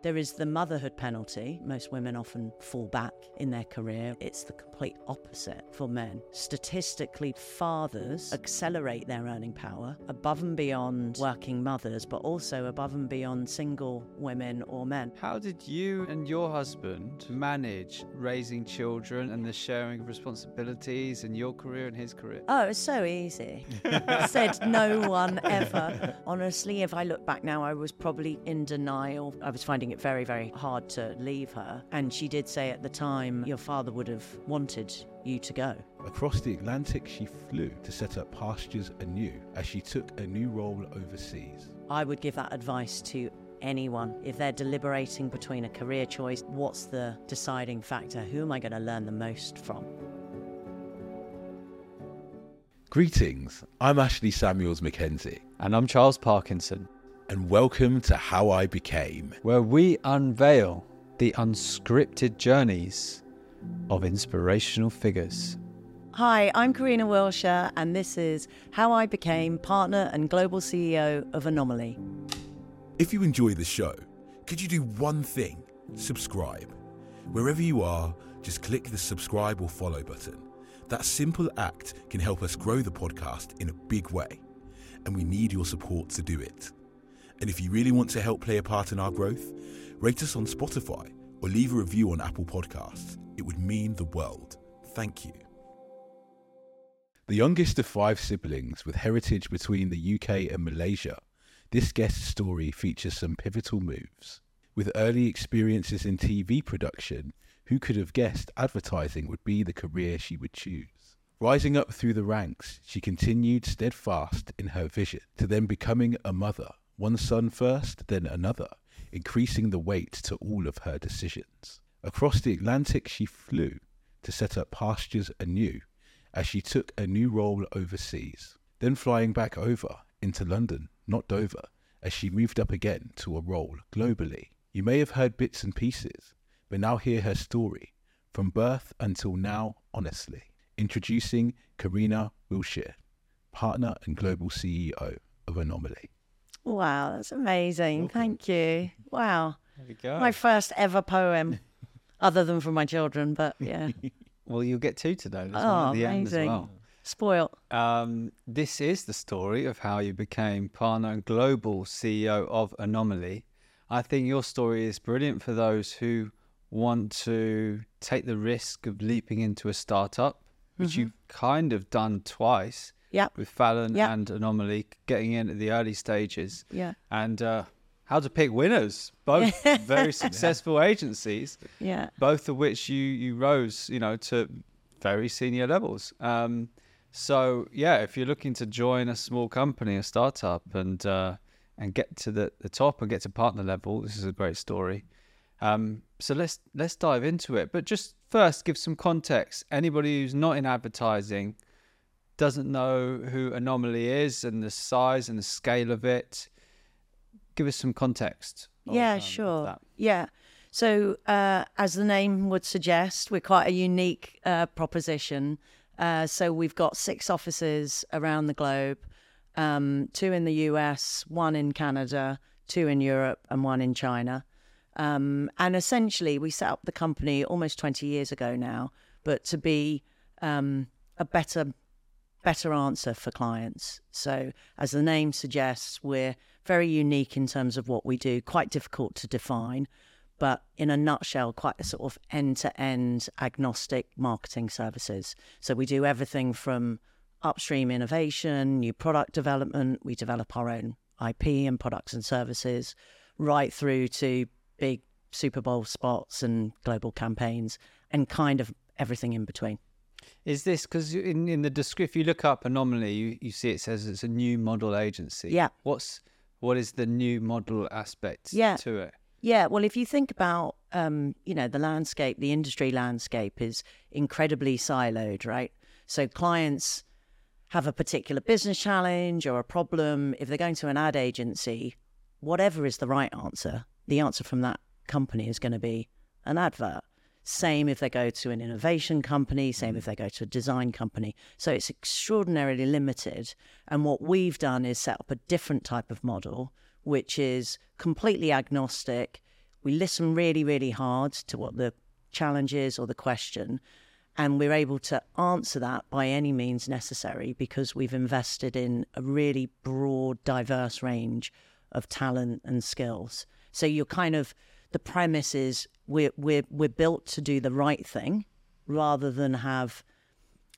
There is the motherhood penalty. Most women often fall back in their career. It's the complete opposite for men. Statistically, fathers accelerate their earning power above and beyond working mothers, but also above and beyond single women or men. How did you and your husband manage raising children and the sharing of responsibilities in your career and his career? Oh, it's so easy. Said no one ever. Honestly, if I look back now, I was probably in denial. I was finding it very, very hard to leave her. And she did say at the time, Your father would have wanted you to go. Across the Atlantic, she flew to set up pastures anew as she took a new role overseas. I would give that advice to anyone. If they're deliberating between a career choice, what's the deciding factor? Who am I going to learn the most from? Greetings, I'm Ashley Samuels McKenzie. And I'm Charles Parkinson, and welcome to How I Became. where we unveil the unscripted journeys of inspirational figures. Hi, I'm Karina Wilsher, and this is how I became partner and global CEO of Anomaly. If you enjoy the show, could you do one thing? Subscribe. Wherever you are, just click the subscribe or follow button. That simple act can help us grow the podcast in a big way, and we need your support to do it. And if you really want to help play a part in our growth, rate us on Spotify or leave a review on Apple Podcasts. It would mean the world. Thank you. The youngest of five siblings with heritage between the UK and Malaysia, this guest story features some pivotal moves. With early experiences in TV production, who could have guessed advertising would be the career she would choose? Rising up through the ranks, she continued steadfast in her vision to then becoming a mother, one son first, then another, increasing the weight to all of her decisions. Across the Atlantic she flew to set up pastures anew as she took a new role overseas, then flying back over into London, not Dover, as she moved up again to a role globally. You may have heard bits and pieces, but now hear her story from birth until now, honestly. Introducing Karina Wilsher, partner and global CEO of Anomaly. Wow, that's amazing. Thank you. Wow. Go. My first ever poem, other than for my children, but yeah. well, you'll get two today. Oh, at the end as amazing. well. Spoilt. Um, this is the story of how you became partner and global CEO of Anomaly. I think your story is brilliant for those who want to take the risk of leaping into a startup, which you've kind of done twice Yep. with Fallon and Anomaly, getting in at the early stages, Yeah. and uh, how to pick winners. Both very successful agencies Yeah. both of which you you rose you know to very senior levels um so yeah if you're looking to join a small company a startup and uh and get to the, the top and get to partner level this is a great story um so let's let's dive into it but just first give some context anybody who's not in advertising doesn't know who anomaly is and the size and the scale of it give us some context of, yeah, um, sure. Yeah. So, uh, as the name would suggest, we're quite a unique uh, proposition. Uh, so, we've got six offices around the globe um, two in the US, one in Canada, two in Europe, and one in China. Um, and essentially, we set up the company almost 20 years ago now, but to be um, a better better answer for clients. So, as the name suggests, we're very unique in terms of what we do, quite difficult to define, but in a nutshell, quite a sort of end to end agnostic marketing services. So, we do everything from upstream innovation, new product development, we develop our own IP and products and services, right through to big Super Bowl spots and global campaigns, and kind of everything in between. Is this because in, in the description, if you look up Anomaly, you, you see it says it's a new model agency. Yeah. What's what is the new model aspect Yeah. to it? Yeah, well, if you think about, um, you know, the landscape, the industry landscape is incredibly siloed, right? So clients have a particular business challenge or a problem. If they're going to an ad agency, whatever is the right answer, the answer from that company is going to be an advert. Same if they go to an innovation company, same if mm. they go to a design company. So it's extraordinarily limited. And what we've done is set up a different type of model, which is completely agnostic. we listen really, really hard to what the challenge is or the question, and we're able to answer that by any means necessary because we've invested in a really broad, diverse range of talent and skills. So you're kind of the premise is we're we're we're built to do the right thing rather than have,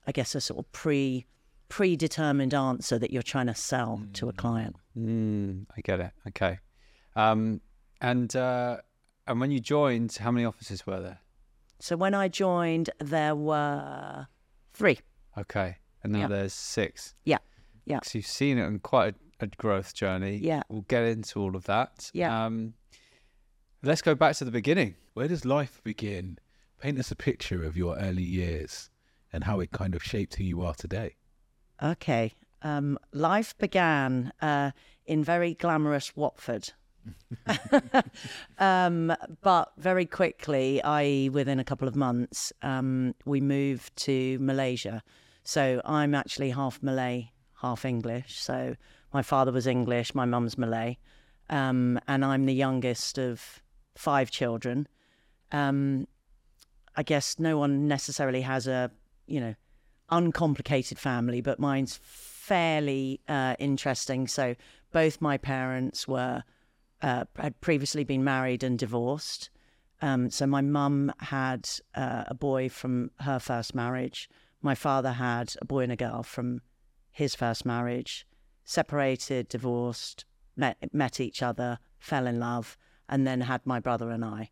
I guess, a sort of pre predetermined answer that you're trying to sell to a client. Mm, I get it. Okay. Um, and uh, and when you joined, how many offices were there? So when I joined, there were three. Okay, and now Yeah. there's six. Yeah, yeah. So you've seen it on quite a, a growth journey. Yeah. We'll get into all of that. Yeah. Um, let's go back to the beginning. Where does life begin? Paint us a picture of your early years and how it kind of shaped who you are today. Okay. Um, life began uh, in very glamorous Watford. um, but very quickly, i.e., within a couple of months, um, we moved to Malaysia. So I'm actually half Malay, half English. So my father was English, my mum's Malay. Um, and I'm the youngest of five children. Um, I guess no one necessarily has a, you know, uncomplicated family, but mine's fairly uh, interesting. So both my parents were uh, had previously been married and divorced. Um, so my mum had uh, a boy from her first marriage. My father had a boy and a girl from his first marriage. Separated, divorced, met met each other, fell in love, and then had my brother and I.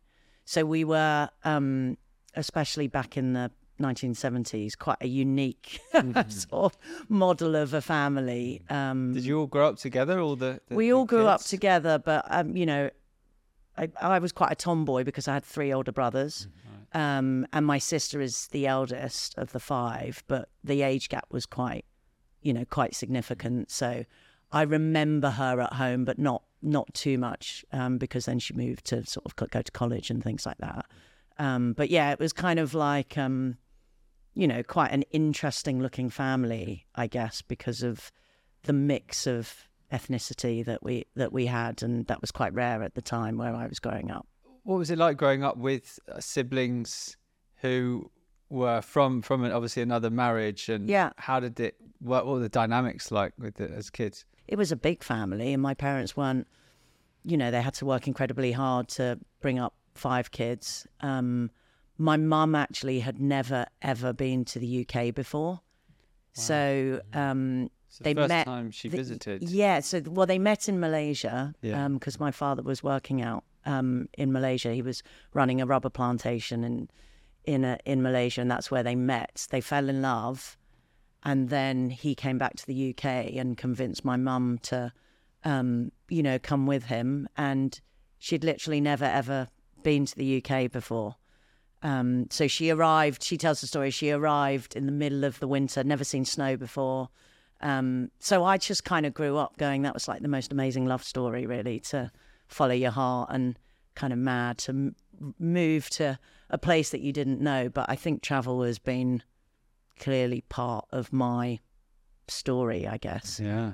So we were, um, especially back in the 1970s, quite a unique sort of model of a family. Um, Did you all grow up together? All the, the we the all grew up together, but um, you know, I, I was quite a tomboy because I had three older brothers, um, and my sister is the eldest of the five, but the age gap was quite, you know, quite significant. So I remember her at home, but not not too much um, because then she moved to sort of go to college and things like that. Um, but yeah, it was kind of like, um, you know, quite an interesting looking family, I guess, because of the mix of ethnicity that we that we had, and that was quite rare at the time where I was growing up. What was it like growing up with uh, siblings who were from from an, obviously another marriage? And Yeah. how did it? What, what were the dynamics like with it as kids? It was a big family, and my parents weren't, you know, they had to work incredibly hard to bring up five kids. Um, my mum actually had never ever been to the UK before, so um, the They first met time she the- visited. Yeah, so well, they met in Malaysia Yeah. because my father was working out um, in Malaysia. He was running a rubber plantation in in a, in Malaysia, and that's where they met. They fell in love, and then he came back to the UK and convinced my mum to, um, you know, come with him. And she'd literally never ever been to the UK before. Um, so she arrived. She tells the story. She arrived in the middle of the winter, never seen snow before. Um, so I just kind of grew up going, that was like the most amazing love story, really, to follow your heart and kind of mad to m- move to a place that you didn't know. But I think travel has been clearly part of my story, I guess. Yeah.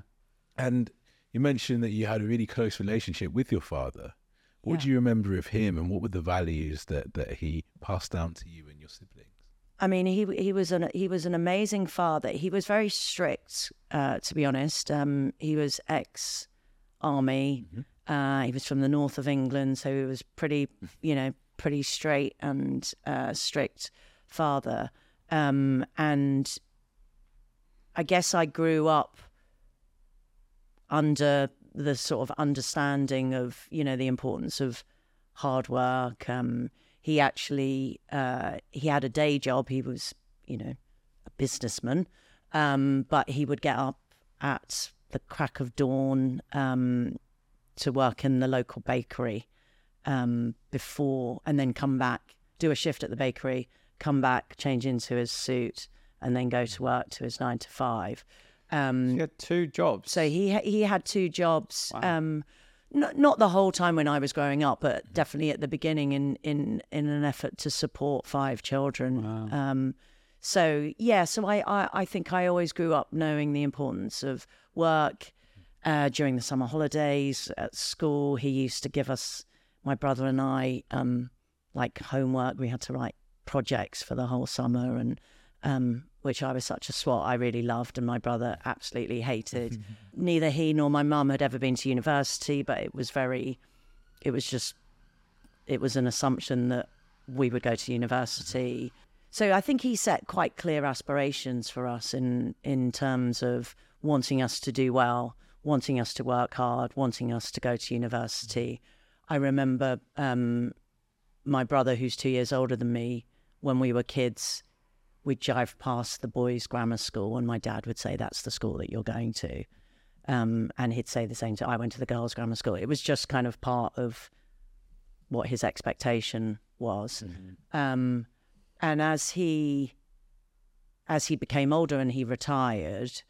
And you mentioned that you had a really close relationship with your father. What do you remember of him and what were the values that, that he passed down to you and your siblings? I mean, he he was an he was an amazing father. He was very strict, uh, to be honest. Um, he was ex army. Uh, he was from the north of England, so he was pretty, you know, pretty straight and uh, strict father. Um, and I guess I grew up under the sort of understanding of you know the importance of hard work. Um, he actually uh, he had a day job. He was you know a businessman, um, but he would get up at the crack of dawn um, to work in the local bakery um, before, and then come back, do a shift at the bakery, come back, change into his suit, and then go to work to his nine to five. Um, You had two jobs. so he he had two jobs. Um, not not the whole time when I was growing up, but definitely at the beginning in in in an effort to support five children. Um, so yeah, so I, I I think I always grew up knowing the importance of work. Uh, during the summer holidays at school, he used to give us my brother and I, um, like homework, we had to write projects for the whole summer, and um, which I was such a swot. I really loved, and my brother absolutely hated. Neither he nor my mum had ever been to university, but it was very, it was just, it was an assumption that we would go to university. So I think he set quite clear aspirations for us in in terms of wanting us to do well, wanting us to work hard, wanting us to go to university. I remember um, my brother, who's two years older than me, when we were kids, we'd drive past the boys' grammar school, and my dad would say, "That's the school that you're going to," um, and he'd say the same. To I went to the girls' grammar school. It was just kind of part of what his expectation was. Um, and as he as he became older and he retired,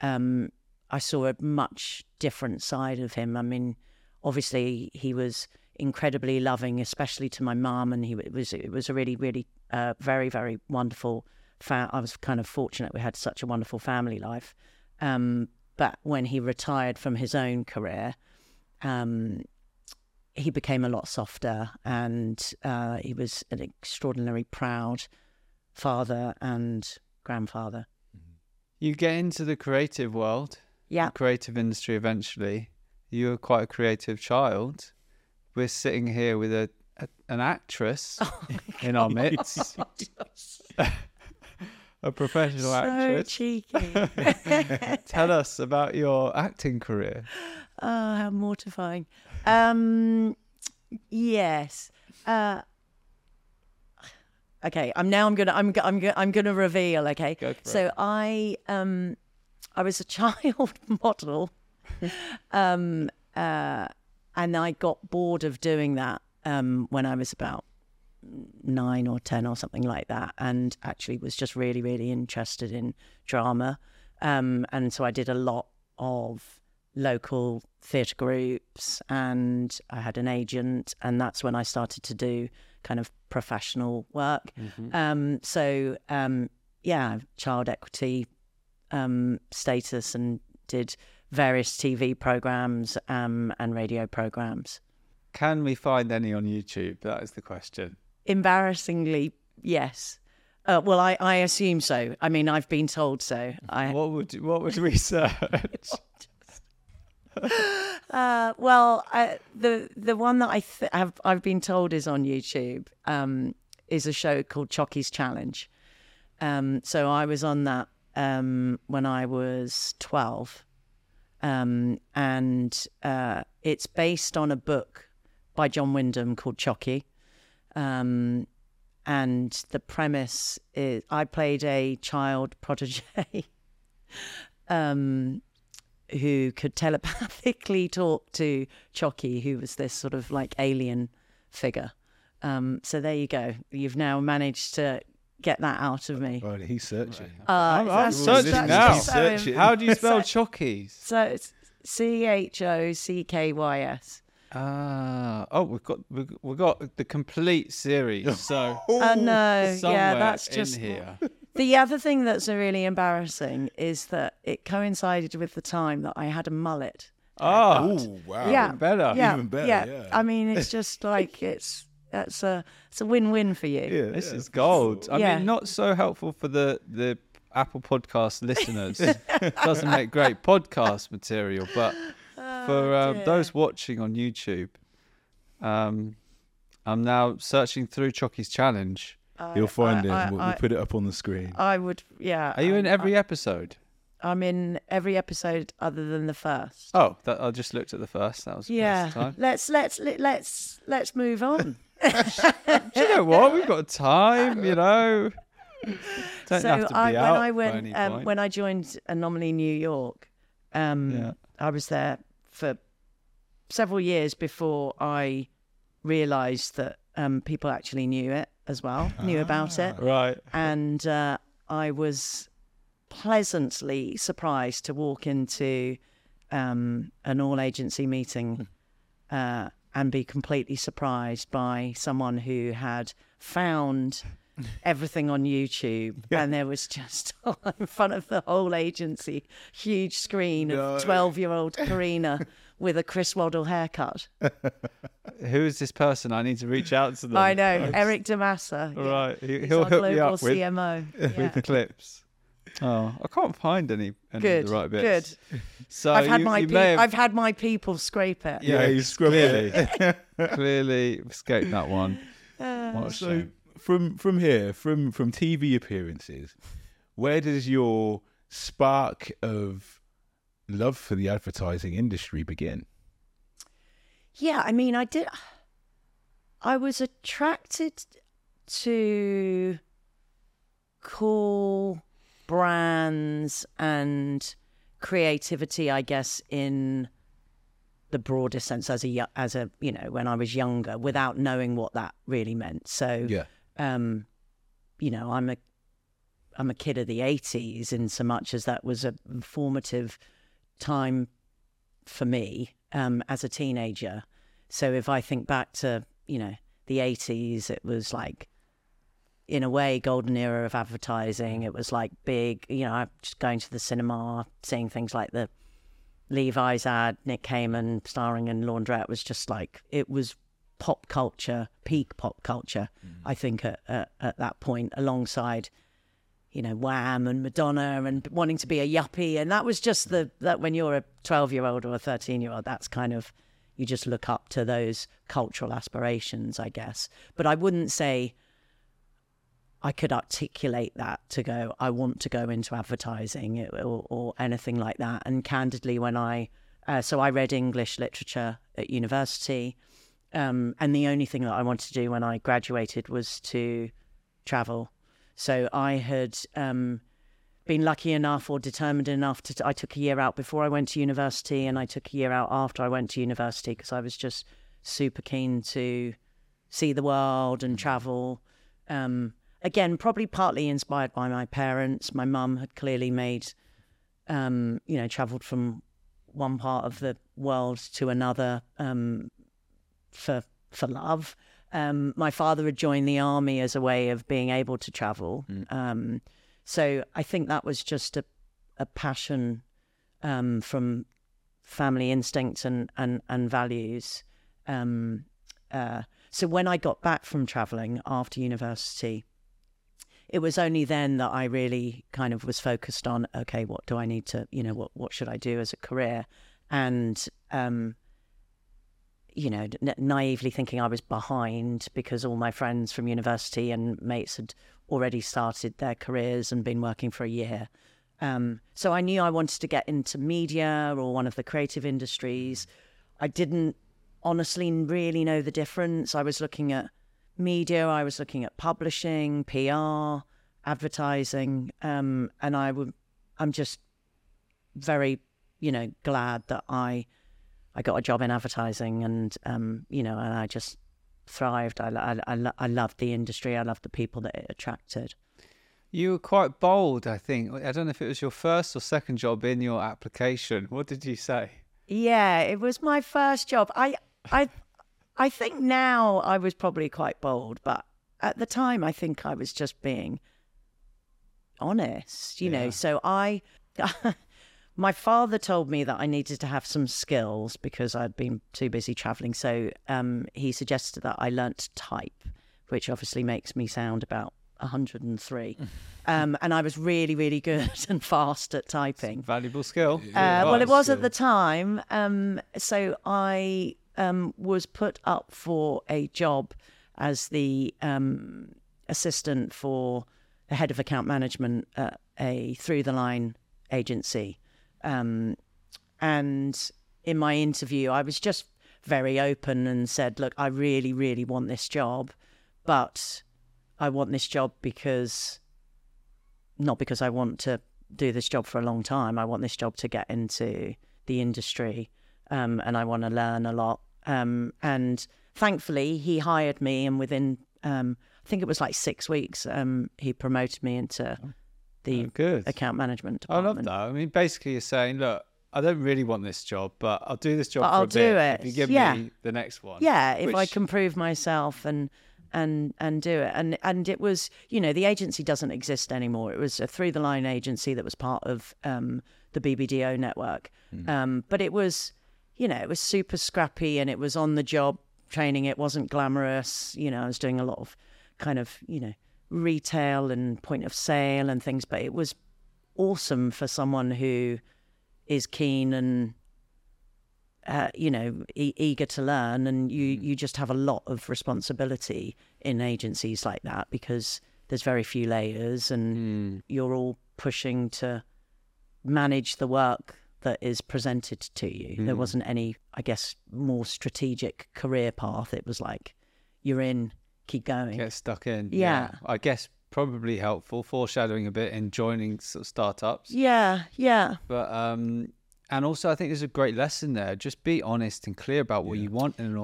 um, I saw a much different side of him. I mean, obviously he was incredibly loving, especially to my mum, and he it was it was a really really uh, very very wonderful. Fa- I was kind of fortunate we had such a wonderful family life. Um, but when he retired from his own career, um, he became a lot softer, and uh, he was an extraordinarily proud father and grandfather. You get into the creative world, Yeah. creative industry eventually. You were quite a creative child. We're sitting here with a, a an actress Oh in our midst, a professional so actress. cheeky. Tell us about your acting career. Oh, how mortifying. Um, yes. Uh, okay. I'm now. I'm gonna. I'm. I'm. I'm gonna reveal. Okay. Go so I. Um, I was a child model. um. Uh. And I got bored of doing that. Um. When I was about nine or ten or something like that, and actually was just really, really interested in drama. Um. And so I did a lot of local theatre groups and I had an agent and that's when I started to do kind of professional work. Um, so um, yeah, child equity um, status and did various TV programs um, and radio programs. Can we find any on YouTube? That is the question. Embarrassingly, yes. Uh, well, I, I assume so. I mean, I've been told so. I, What would what would we search? Uh, well, I, the the one that I th- have I've been told is on YouTube um, is a show called Chocky's Challenge. Um, so I was on that um, when I was twelve, um, and uh, it's based on a book by John Wyndham called Chocky. Um, and the premise is I played a child protege. um, who could telepathically talk to Chocky, who was this sort of like alien figure. Um, so there you go. You've now managed to get that out of me. Right, he's searching. Uh, I'm- I'm searching now. Searching. How do you spell chockies? So it's C H O C K Y S. Ah, oh, we've got we've, we've got the complete series. So Oh no, somewhere yeah, that's in just here. the other thing that's really embarrassing is that it coincided with the time that I had a mullet. Oh, Oh wow. yeah, better. yeah, Even better, yeah. yeah. I mean, it's just like it's that's a it's a win-win for you. Yeah, This yeah. is gold. I Yeah. mean, not so helpful for the the Apple Podcast listeners. Doesn't make great podcast material, but for um, those watching on YouTube, um, I'm now searching through Chocky's challenge. You'll find I- it. I- we'll, I- we'll put it up on the screen. I would, yeah. Are you in I- every episode? I'm in every episode other than the first. Oh, that, I just looked at the first. That was the yeah. first time. Let's let's let's let's move on. Do you know what? We've got time. You know. Don't so have to be I, out when I went um, when I joined Anomaly New York, um, Yeah. I was there for several years before I realised that um, people actually knew it as well, knew about it, Right. and uh, I was pleasantly surprised to walk into um, an all agency meeting uh, and be completely surprised by someone who had found everything on YouTube and there was just in front of the whole agency huge screen No. of 12 year old Karina with a Chris Waddle haircut. Who is this person? I need to reach out to them. I know Eric Damassa. All right, he, He's he'll hook me global up with, CMO. Yeah. with clips. Oh, I can't find any, any Good, of the right bits. good. So I've had you, my you pe- have I've had my people scrape it. yeah, you scrubbed clearly, it. clearly escaped that one. Uh, What a So shame. from from here, from from TV appearances, where does your spark of love for the advertising industry begin? Yeah, I mean, I did. I was attracted to cool brands and creativity, I guess, in the broader sense as a as a you know when I was younger, without knowing what that really meant. So Yeah. um, you know, I'm a I'm a kid of the '80s, in so much as that was a formative time for me um, as a teenager. So if I think back to you know the '80s, it was like in a way golden era of advertising. It was like big, you know, just going to the cinema, seeing things like the Levi's ad, Nick Kamen starring in Laundrette was just like it was pop culture, peak pop culture. Mm-hmm. I think at, at at that point, alongside you know Wham and Madonna and wanting to be a yuppie, and that was just the mm-hmm. that when you're a 12 year old or a 13 year old, that's kind of you just look up to those cultural aspirations, I guess. But I wouldn't say I could articulate that to go, I want to go into advertising or, or anything like that. And candidly, when I, uh, so I read English literature at university, um, and the only thing that I wanted to do when I graduated was to travel. So I had um, been lucky enough or determined enough to, I took a year out before I went to university, and I took a year out after I went to university because I was just super keen to see the world and travel. Um, again, probably partly inspired by my parents. My mum had clearly made, um, you know, travelled from one part of the world to another um, for for love. Um, my father had joined the army as a way of being able to travel. Um, so I think that was just a, a passion um, from family instincts and, and, and values. Um, uh, so when I got back from traveling after university, it was only then that I really kind of was focused on okay, what do I need to, you know, what what should I do as a career, and um, you know, n- naively thinking I was behind because all my friends from university and mates had already started their careers and been working for a year. Um, so I knew I wanted to get into media or one of the creative industries. I didn't honestly really know the difference. I was looking at media, I was looking at publishing, PR, advertising, um, and I would, I'm just very, you know, glad that I, I got a job in advertising, and um, you know, and I just thrived. I, I, I, I loved the industry. I loved the people that it attracted. You were quite bold, I think. I don't know if it was your first or second job in your application. What did you say? Yeah, it was my first job. I, I, I think now I was probably quite bold, but at the time I think I was just being honest, you know. So I, my father told me that I needed to have some skills because I'd been too busy traveling. So um, he suggested that I learnt type, which obviously makes me sound about 103. um, and I was really, really good and fast at typing. Valuable skill. Uh, well, it was at the time. Um, so I um, was put up for a job as the um, assistant for the head of account management at a through the line agency. Um, and in my interview, I was just very open and said, Look, I really, really want this job, but I want this job because not because I want to do this job for a long time. I want this job to get into the industry um, and I want to learn a lot. Um, and thankfully, he hired me, and within, um, I think it was like six weeks, um, he promoted me into the Oh, good. account management department. I love that. I mean, basically, you're saying, look, I don't really want this job, but I'll do this job But for I'll a bit. do If it. you give Yeah. me the next one. Yeah, if I can prove myself and and and do it. And and it was, you know, the agency doesn't exist anymore. It was a through the line agency that was part of um, the BBDO network. Um, but it was you know, it was super scrappy and it was on the job training. It wasn't glamorous. You know, I was doing a lot of kind of, you know, retail and point of sale and things, but it was awesome for someone who is keen and uh, you know e- eager to learn and you you just have a lot of responsibility in agencies like that because there's very few layers and you're all pushing to manage the work that is presented to you there wasn't any i guess more strategic career path it was like you're in keep going Get stuck in. Yeah. I guess probably helpful, foreshadowing a bit in joining sort of startups. yeah yeah But um, and also I think there's a great lesson there. Just be honest and clear about what you want in an Yeah.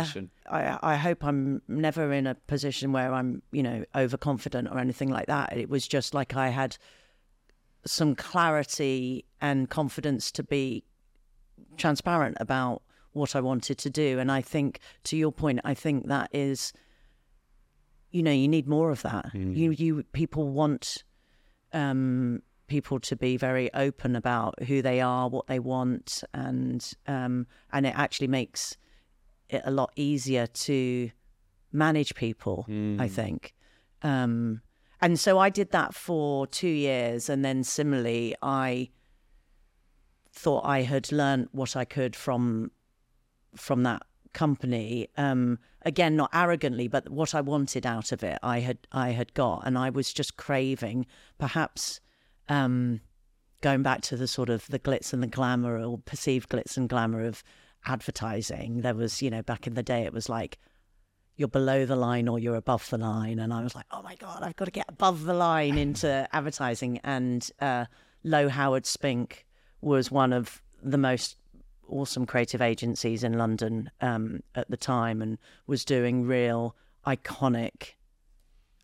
organization. I, I hope I'm never in a position where I'm, you know, overconfident or anything like that. It was just like I had some clarity and confidence to be transparent about what I wanted to do. And I think, to your point, I think that is, you know, you need more of that. You, you people want um, people to be very open about who they are, what they want, and um, and it actually makes it a lot easier to manage people. I think, um, and so I did that for two years, and then similarly, I thought I had learned what I could from from that company. Um, again, not arrogantly, but what I wanted out of it, I had I had got, and I was just craving, perhaps. Um, going back to the sort of the glitz and the glamour or perceived glitz and glamour of advertising there was you know back in the day it was like you're below the line or you're above the line and i was like oh my god i've got to get above the line into advertising and uh, lowe howard spink was one of the most awesome creative agencies in london um, at the time and was doing real iconic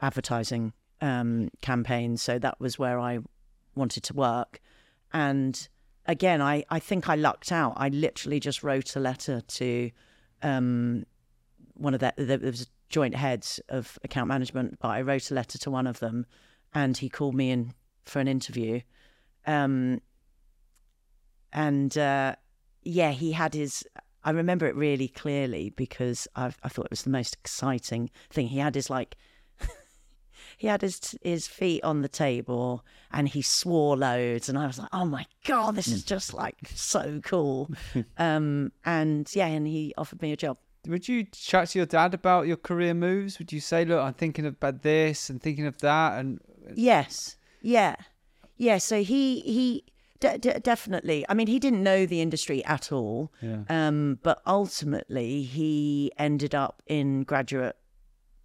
advertising um, campaigns so that was where i wanted to work. And again, I, I think I lucked out. I literally just wrote a letter to um, one of the, there was a joint heads of account management, but I wrote a letter to one of them and he called me in for an interview. Um, and uh, yeah, he had his, I remember it really clearly because i I thought it was the most exciting thing. He had his like, he had his his feet on the table and he swore loads and I was like, oh my god, this is just like so cool. um, and yeah, and he offered me a job. Would you chat to your dad about your career moves? Would you say, look, I'm thinking about this and thinking of that, and Yes, yeah, yeah. So he he de- de- definitely. I mean, he didn't know the industry at all. Yeah. Um, but ultimately, he ended up in graduate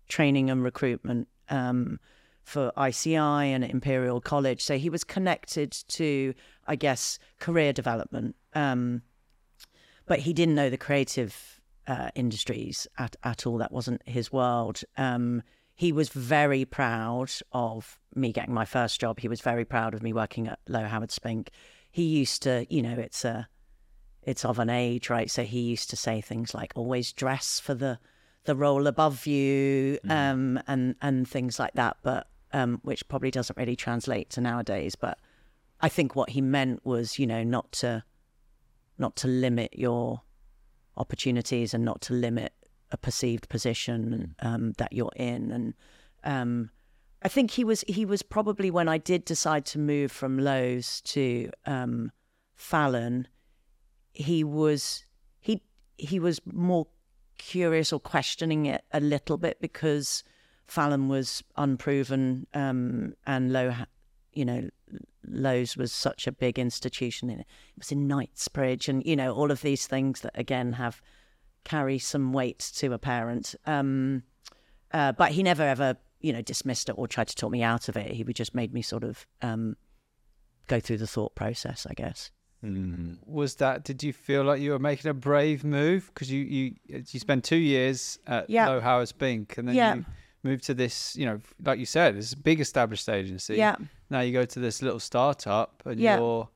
training and recruitment um, for ICI and Imperial College. So he was connected to, I guess, career development. Um, but he didn't know the creative uh, industries at, at all. That wasn't his world. Um, he was very proud of me getting my first job. He was very proud of me working at Lowe Howard Spink. He used to, you know, it's a, it's of an age, right? So he used to say things like always dress for the the role above you, um, and and things like that. But um, which probably doesn't really translate to nowadays. But I think what he meant was, you know, not to not to limit your opportunities and not to limit a perceived position um, that you're in. And um, I think he was he was probably when I did decide to move from Lowe's to um, Fallon, he was he he was more curious or questioning it a little bit because Fallon was unproven um, and Lowe, you know, Lowe's was such a big institution. In it was in Knightsbridge, and you know all of these things that again have carry some weight to a parent. Um, uh, but he never ever, you know, dismissed it or tried to talk me out of it. He would just made me sort of um, go through the thought process, I guess. was that? Did you feel like you were making a brave move because you you you spent two years at Yeah. Lowe Howard Spink and then Yeah. you moved to this, you know, like you said, it's a big established agency. Yeah. Now you go to this little startup, and Yeah. you're.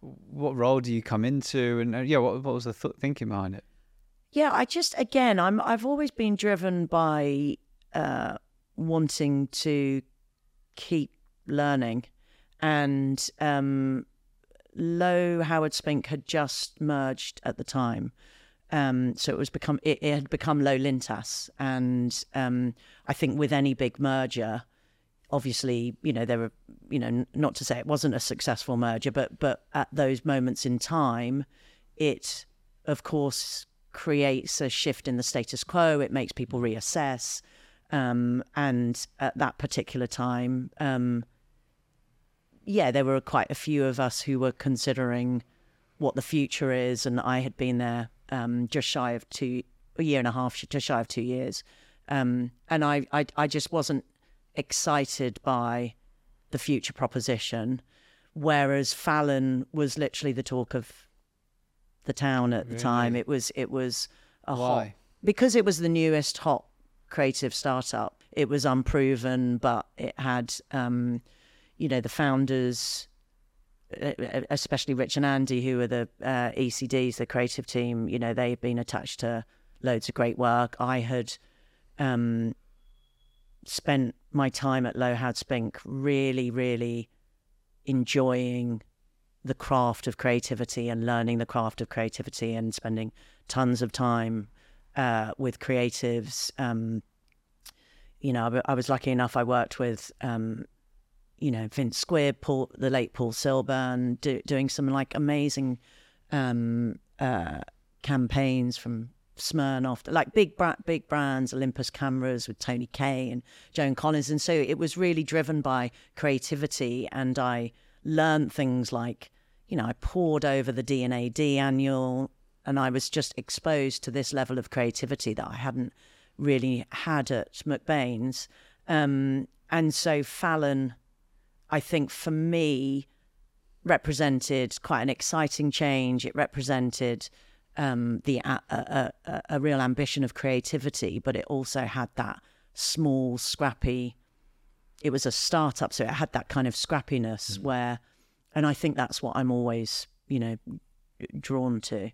What role do you come into, and uh, yeah, what what was the th- thinking behind it? Yeah, I just again, I'm I've always been driven by uh, wanting to keep learning, and um, Lowe Howard Spink had just merged at the time. Um, so it was become it, it had become Lowe Lintas, and um, I think with any big merger, obviously, you know, there were, you know, not to say it wasn't a successful merger, but but at those moments in time, it, of course, creates a shift in the status quo. It makes people reassess, um, and at that particular time, um, yeah, there were quite a few of us who were considering what the future is, and I had been there um, just shy of two, a year and a half, just shy of two years, um, and I, I, I just wasn't excited by the future proposition, whereas Fallon was literally the talk of the town at the time. It was it was a hot because it was the newest hot creative startup. It was unproven, but it had um, you know the founders. Especially Rich and Andy, who are the uh, ECDs, the creative team, you know, they've been attached to loads of great work. I had um, spent my time at Lowe Howard Spink really, really enjoying the craft of creativity and learning the craft of creativity and spending tons of time uh, with creatives. Um, you know, I was lucky enough. I worked with, um, you know, Vince Squibb, Paul, the late Paul Silburn, do, doing some like amazing um, uh, campaigns from Smirnoff, like big big brands, Olympus cameras with Tony Kaye and Joan Collins, and so it was really driven by creativity, and I learned things like, you know, I poured over the D&AD annual, and I was just exposed to this level of creativity that I hadn't really had at McBain's, um, and so Fallon, I think for me, represented quite an exciting change. It represented um, the a, a, a, a real ambition of creativity, but it also had that small, scrappy. It was a startup, so it had that kind of scrappiness where, and I think that's what I'm always, you know, drawn to.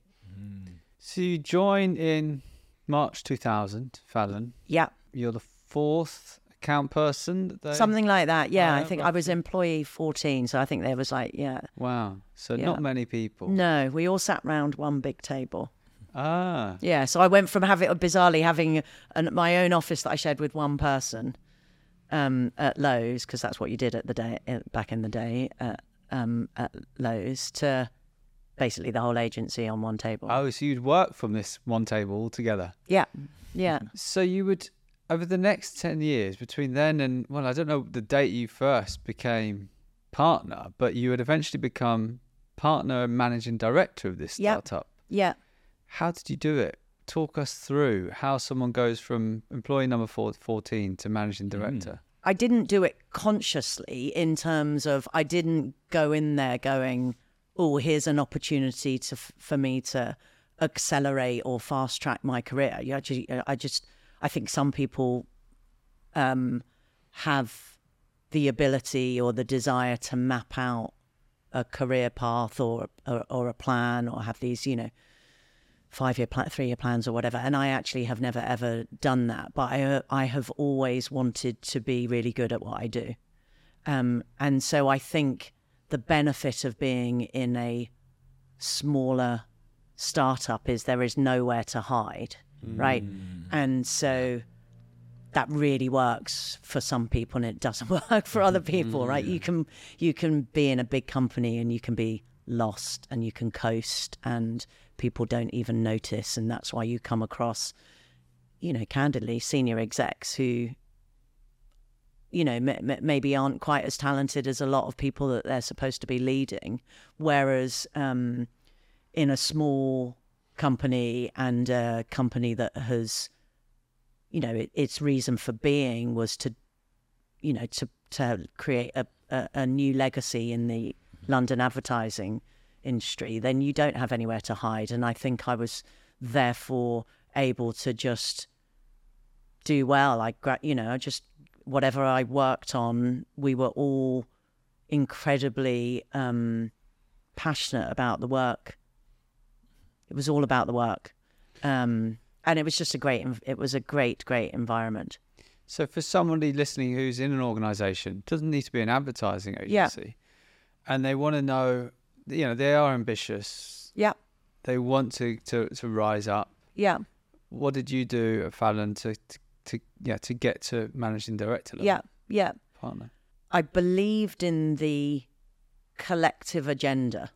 So you joined in March 2000, Fallon. Yeah, You're the fourth account person. They... something like that. Yeah, I think I was employee 14, so I think there was like, yeah, Wow. So Yeah. not many people. no, we all sat round one big table. Ah. Yeah, so I went from having bizarrely having an, my own office that I shared with one person um, at Lowe's because that's what you did at the day uh, back in the day at, um, at Lowe's to basically the whole agency on one table. Oh, so you'd work from this one table altogether. Yeah, yeah. So you would, over the next 10 years, between then and, well, I don't know the date you first became partner, but you would eventually become partner and managing director of this startup. Yeah. How did you do it? Talk us through how someone goes from employee number four, 14 to managing hmm. director. I didn't do it consciously in terms of I didn't go in there going, "Oh, here's an opportunity to for me to accelerate or fast track my career." You actually, I just, I think some people um, have the ability or the desire to map out a career path or or, or a plan or have these, you know, five year plan, three year plans or whatever. And I actually have never ever done that, but I I have always wanted to be really good at what I do, um, and so I think the benefit of being in a smaller startup is there is nowhere to hide, right? And so that really works for some people and it doesn't work for other people right? You can you can be in a big company and you can be lost and you can coast and people don't even notice. And that's why you come across you know candidly senior execs who you know m- m- maybe aren't quite as talented as a lot of people that they're supposed to be leading. Whereas um in a small company and a company that has you know, it, its reason for being was to, you know, to to create a, a, a new legacy in the London advertising industry, then you don't have anywhere to hide. And I think I was therefore able to just do well. I, you know, I just whatever I worked on, we were all incredibly um, passionate about the work. It was all about the work. Um, and it was just a great it was a great great environment So for somebody listening who's in an organisation, doesn't need to be an advertising Yeah. agency, and they want to know you know they are ambitious. Yeah, They want to to to rise up. yeah, What did you do at Fallon to to, to yeah to get to managing director level yeah, yeah. partner? I believed in the collective agenda,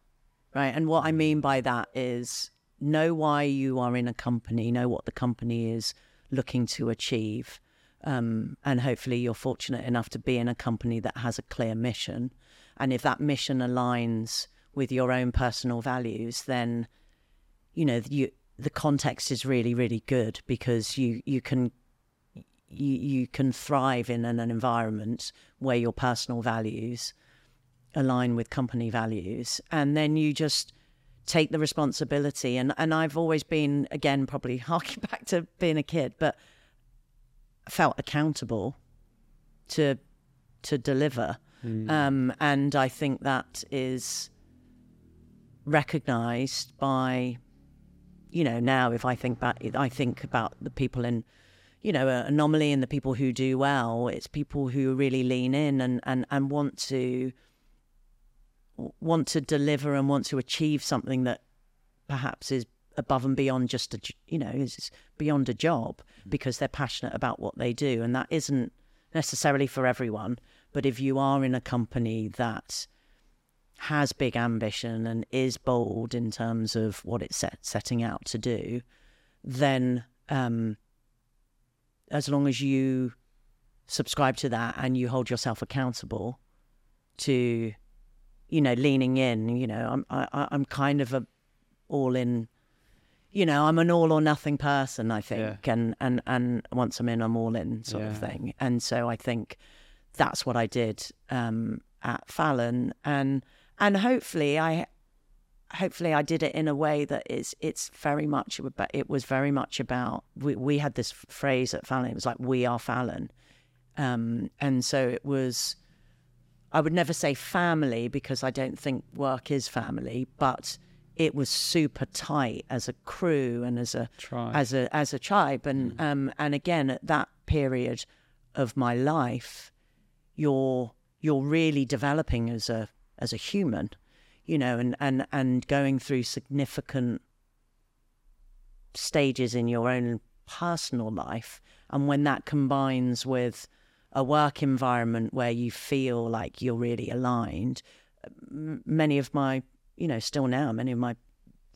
right? And what I mean by that is know why you are in a company, know what the company is looking to achieve. Um, and hopefully you're fortunate enough to be in a company that has a clear mission. And if that mission aligns with your own personal values, then, you know, you, the context is really, really good because you, you can you, you can thrive in an, an environment where your personal values align with company values and then you just take the responsibility and and I've always been again probably harking back to being a kid but felt accountable to to deliver um, and I think that is recognized by you know now if I think back I think about the people in you know, uh, anomaly and the people who do well. It's people who really lean in and, and, and want to want to deliver and want to achieve something that perhaps is above and beyond just a you know is beyond a job because they're passionate about what they do. And that isn't necessarily for everyone but if you are in a company that has big ambition and is bold in terms of what it's set, setting out to do then um, as long as you subscribe to that and you hold yourself accountable to you know leaning in you know i'm I, i'm kind of a all in you know i'm an all or nothing person i think. And and and once i'm in i'm all in sort of thing. And so i think that's what i did um at fallon. And and hopefully i hopefully I did it in a way that is it's very much about it was very much about we we had this phrase at Fallon it was like we are Fallon. Um and so it was I would never say family because I don't think work is family but it was super tight as a crew and as a Tribe. as a as a tribe. And um and again at that period of my life you're you're really developing as a as a human you know and and and going through significant stages in your own personal life. And when that combines with a work environment where you feel like you're really aligned. Many of my you know still now many of my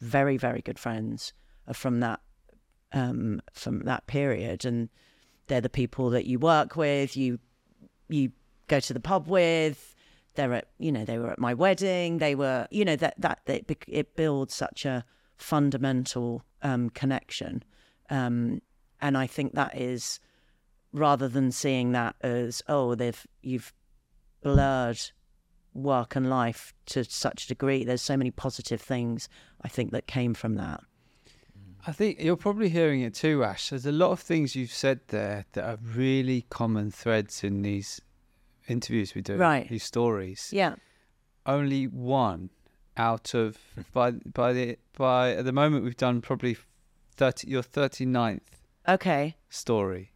very very good friends are from that um from that period and they're the people that you work with you you go to the pub with they're at you know they were at my wedding they were you know that that, it, it builds such a fundamental um, connection. Um, and i think that is rather than seeing that as oh they've you've blurred work and life to such a degree there's so many positive things i think that came from that I think you're probably hearing it too, Ash. There's a lot of things you've said there that are really common threads in these interviews we do, Right. These stories. yeah Only one out of by by the by at the moment we've done probably thirty your 39th okay story.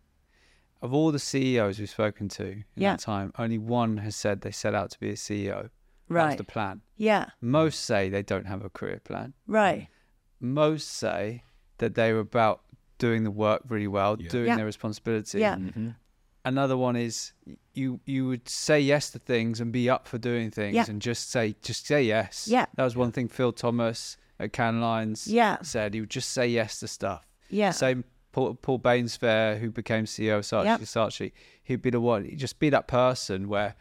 Of all the CEOs we've spoken to in Yeah. that time, only one has said they set out to be a CEO. That's right the plan. yeah Most say they don't have a career plan. right Most say that they were about doing the work really well, Yeah. doing Yeah. their responsibility. Yeah. Mm-hmm. Another one is you you would say yes to things and be up for doing things Yeah. and just say just say yes. Yeah. That was one thing Phil Thomas at Cannes Lions Yeah. said. He would just say yes to stuff. yeah Same Paul, Paul Bainsfair, who became CEO of Saatchi Yep. Saatchi, he'd be the one. He'd just be that person where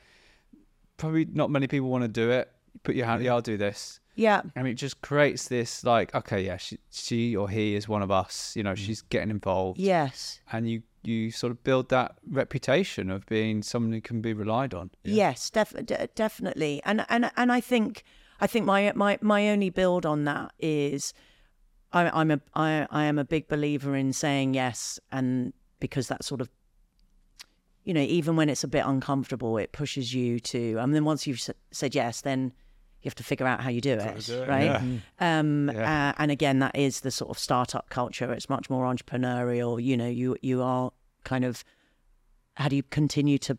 probably not many people want to do it. Put your hand, yeah, I'll do this. yeah And it just creates this like, okay, yeah, she, she or he is one of us. You know, mm. she's getting involved, yes and you you sort of build that reputation of being someone who can be relied on. Yes, def- de- definitely, and and and I think I think my my my only build on that is I, I'm a I I am a big believer in saying yes, and because that sort of you know even when it's a bit uncomfortable, it pushes you to. And then once you've s- said yes, then you have to figure out how you do it, do it, right? yeah. Um, Yeah. uh, and again, that is the sort of startup culture. It's much more entrepreneurial. You know, you you are kind of how do you continue to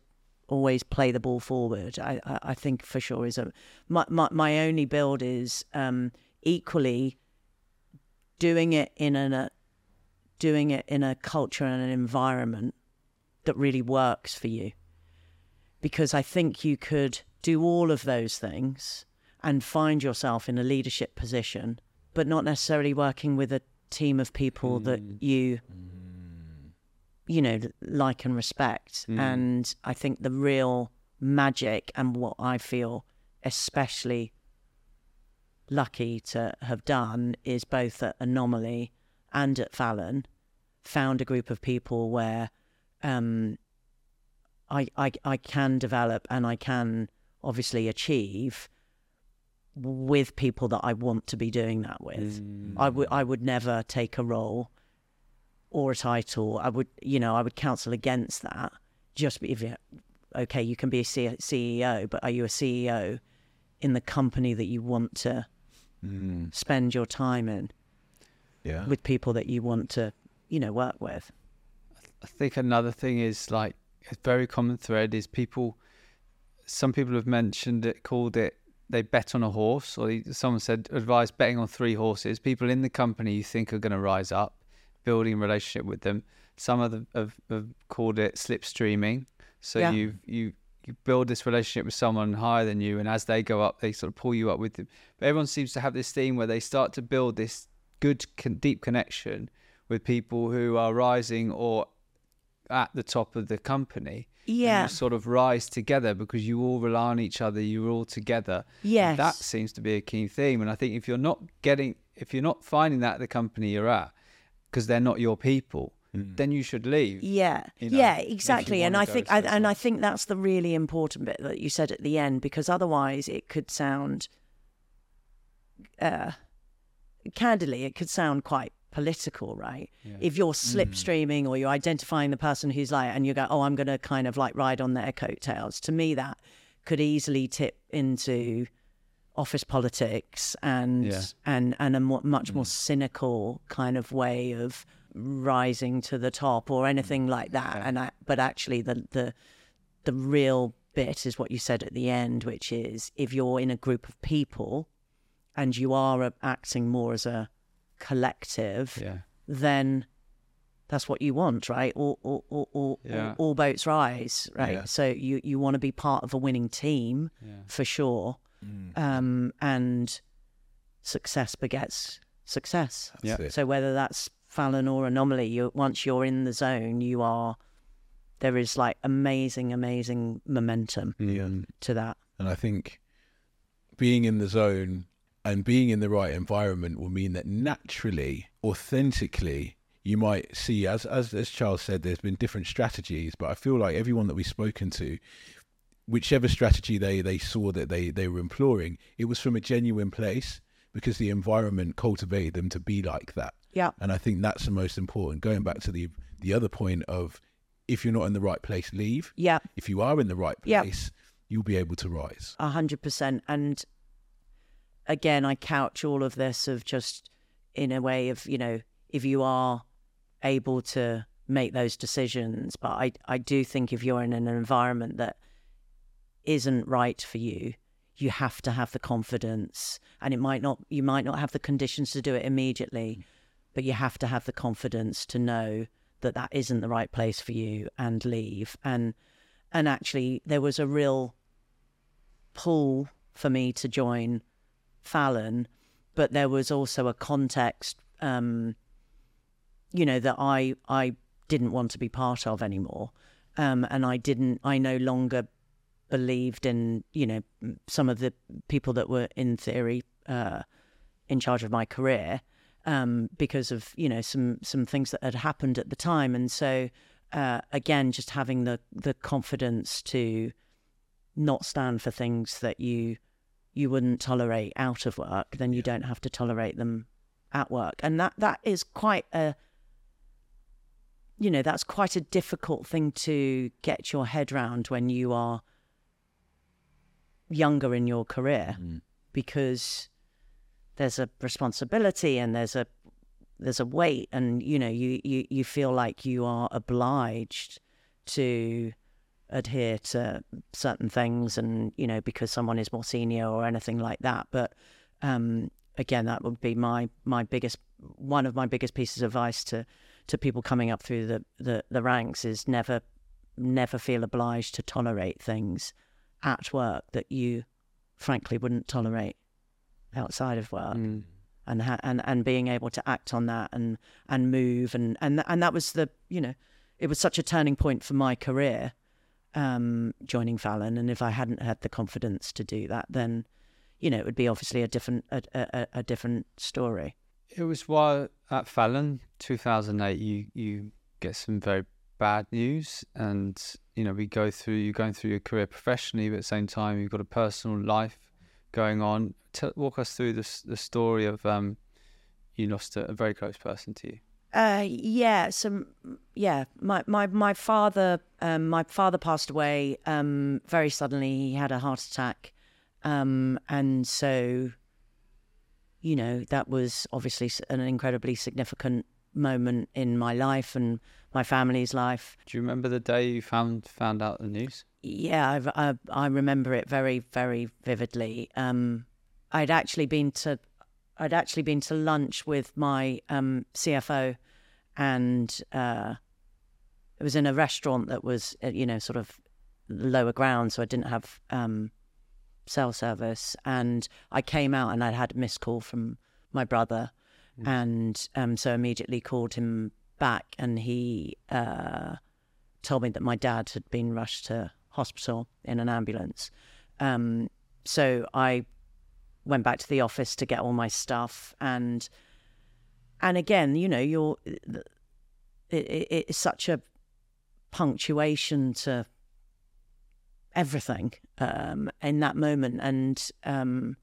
always play the ball forward. I, I, I think for sure is a my, my, my only build is um, equally doing it in an, a doing it in a culture and an environment that really works for you. Because I think you could do all of those things and find yourself in a leadership position, but not necessarily working with a team of people that mm. you mm. you know like and respect. Mm. And i think the real magic and what i feel especially lucky to have done is both at anomaly and at fallon found a group of people where um i i, I can develop and i can obviously achieve with people that I want to be doing that with. I would I would never take a role or a title. I would you know I would counsel against that. Just if you okay, you can be a C- CEO, but are you a CEO in the company that you want to Mm. spend your time in Yeah. with people that you want to you know work with? I think another thing is like a very common thread is people. Some people have mentioned it, called it. They bet on a horse, or they- someone said advise betting on three horses. People in the company you think are going to rise up, building a relationship with them. Some of them have, have called it slipstreaming. So Yeah. you you you build this relationship with someone higher than you, and as they go up, they sort of pull you up with them. But everyone seems to have this theme where they start to build this good, con- deep connection with people who are rising or at the top of the company. and Yeah. sort of rise together because you all rely on each other. You're all together. Yes. That seems to be a key theme. And I think if you're not getting, if you're not finding that at the company you're at, because they're not your people, Mm. then you should leave. Yeah, you know, yeah, exactly. And I think, I, and I think that's the really important bit that you said at the end, because otherwise it could sound, uh, candidly, it could sound quite political, right? If you're mm. slipstreaming or you're identifying the person who's like, and you go, oh, I'm going to kind of like ride on their coattails. To me, that could easily tip into office politics and Yeah. and and a more, much mm. more cynical kind of way of rising to the top or anything like that. And I, but actually, the the the real bit is what you said at the end, which is if you're in a group of people and you are uh, acting more as a collective, Yeah. then that's what you want, right? All, all, all, all, Yeah. all, all boats rise, right? Yeah. So you, you want to be part of a winning team Yeah. for sure. Um, and success begets success. Yeah. So whether that's Fallon or Anomaly, you once you're in the zone, you are there is like amazing, amazing momentum mm. Yeah. to that. And I think being in the zone and being in the right environment will mean that naturally, authentically, you might see, as as as Charles said, there's been different strategies, but I feel like everyone that we've spoken to, whichever strategy they they saw that they they were imploring, it was from a genuine place because the environment cultivated them to be like that. Yeah. And I think that's the most important. Going back to the the other point of if you're not in the right place, leave. Yeah. If you are in the right Yeah. place, you'll be able to rise. A hundred percent. And again, I couch all of this of just in a way of, you know, if you are able to make those decisions, but I, I do think if you're in an environment that isn't right for you, you have to have the confidence and it might not you might not have the conditions to do it immediately, but you have to have the confidence to know that that isn't the right place for you and leave. And and actually there was a real pull for me to join Fallon, but there was also a context, um, you know, that I I didn't want to be part of anymore, um, and I didn't. I no longer believed in you know some of the people that were in theory uh, in charge of my career um, because of you know some some things that had happened at the time, and so uh, again, just having the the confidence to not stand for things that you you wouldn't tolerate out of work, then you don't have to tolerate them at work, and that that is quite a you know that's quite a difficult thing to get your head round when you are younger in your career because there's a responsibility and there's a there's a weight and you know you you, you feel like you are obliged to adhere to certain things, and you know because someone is more senior or anything like that. But um, again, that would be my my biggest one of my biggest pieces of advice to to people coming up through the the, the ranks is never never feel obliged to tolerate things at work that you frankly wouldn't tolerate outside of work Mm. and ha- and and being able to act on that and and move and and and that was the you know it was such a turning point for my career um joining Fallon and if I hadn't had the confidence to do that then you know it would be obviously a different a, a, a different story It was while at Fallon, 2008, you, you get some very bad news. And, you know, we go through, you're going through your career professionally, but at the same time, you've got a personal life going on. Tell, walk us through the, the story of um, you lost a, a very close person to you. Uh, yeah. So, yeah, my my my father, um, my father passed away um, very suddenly. He had a heart attack, um, and so, you know, that was obviously an incredibly significant moment in my life and my family's life. Do you remember the day you found found out the news? Yeah, I've, I I remember it very very vividly. Um, I'd actually been to I'd actually been to lunch with my um, CFO, and uh, it was in a restaurant that was uh, you know sort of lower ground, so I didn't have um, cell service. And I came out and I'd had a missed call from my brother, and um, so immediately called him back, and he uh, told me that my dad had been rushed to hospital in an ambulance. Um, so I went back to the office to get all my stuff and and again you know you're it, it, it's such a punctuation to everything um, in that moment and um,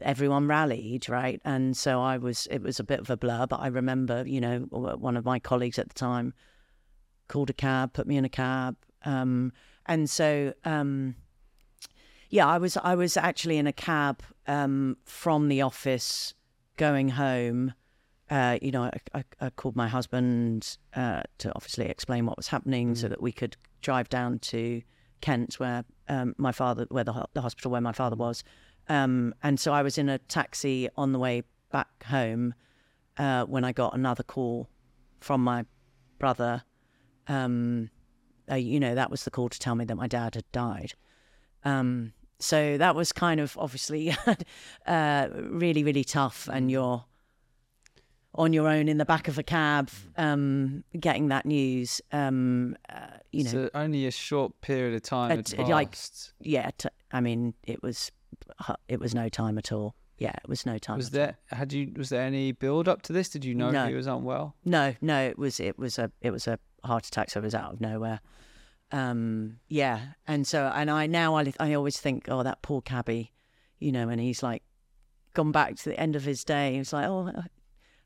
everyone rallied right and so i was it was a bit of a blur but i remember you know one of my colleagues at the time called a cab put me in a cab um, and so um, yeah, I was I was actually in a cab um, from the office going home. Uh, you know, I, I, I called my husband uh, to obviously explain what was happening, so that we could drive down to Kent, where um, my father, where the, the hospital where my father was. Um, and so I was in a taxi on the way back home uh, when I got another call from my brother. Um, uh, you know, that was the call to tell me that my dad had died. Um, so that was kind of obviously uh, really, really tough, and you're on your own in the back of a cab, um, getting that news. Um, uh, you know, so only a short period of time Uh, had like- yeah. T- I mean, it was it was no time at all. Yeah, it was no time. Was there had you was there any build up to this? Did you know No. he was unwell? No, no, it was it was a it was a heart attack, so it was out of nowhere. Um, yeah, and so and I now I I always think, oh, that poor cabbie, you know, and he's like gone back to the end of his day. He's like, oh,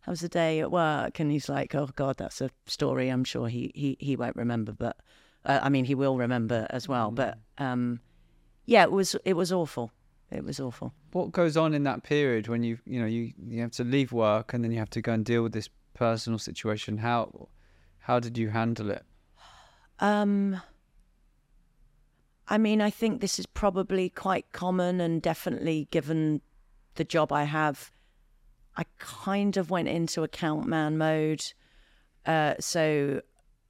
how's the day at work? And he's like, oh God, that's a story. I'm sure he he he won't remember, but uh, I mean, he will remember as well. But um, yeah, it was it was awful. It was awful. What goes on in that period when you you know you you have to leave work and then you have to go and deal with this personal situation? How how did you handle it? Um, I mean, I think this is probably quite common, and definitely given the job I have, I kind of went into account man mode. Uh, so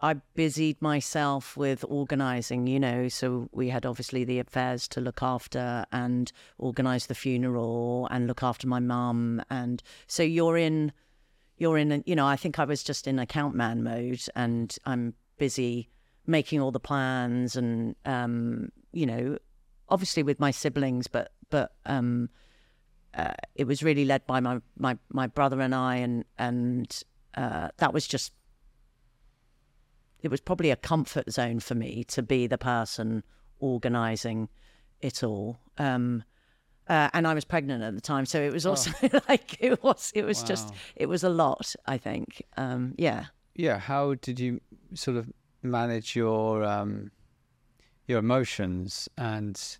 I busied myself with organizing, you know. So we had obviously the affairs to look after and organize the funeral and look after my mum. And so you're in, you're in, you know, I think I was just in account man mode and I'm busy making all the plans and, um, you know, obviously with my siblings, but, but, um, uh, it was really led by my, my, my brother and I, and and uh, that was just it was probably a comfort zone for me to be the person organising it all. Um, uh, and I was pregnant at the time, so it was also like it was it was just it was a lot. I think, um, yeah. Yeah, how did you sort of manage your um your emotions and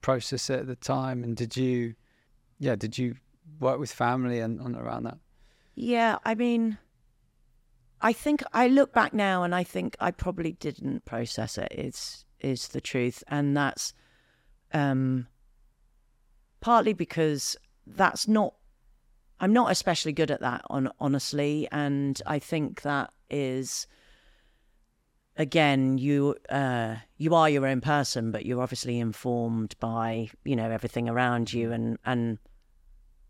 process it at the time? And did you yeah, did you work with family and on around that? Yeah, I mean, I think I look back now and I think I probably didn't process it. Is is the truth, and that's um, partly because that's not. I'm not especially good at that, on honestly, and I think that is again you uh, you are your own person, but you're obviously informed by you know everything around you, and and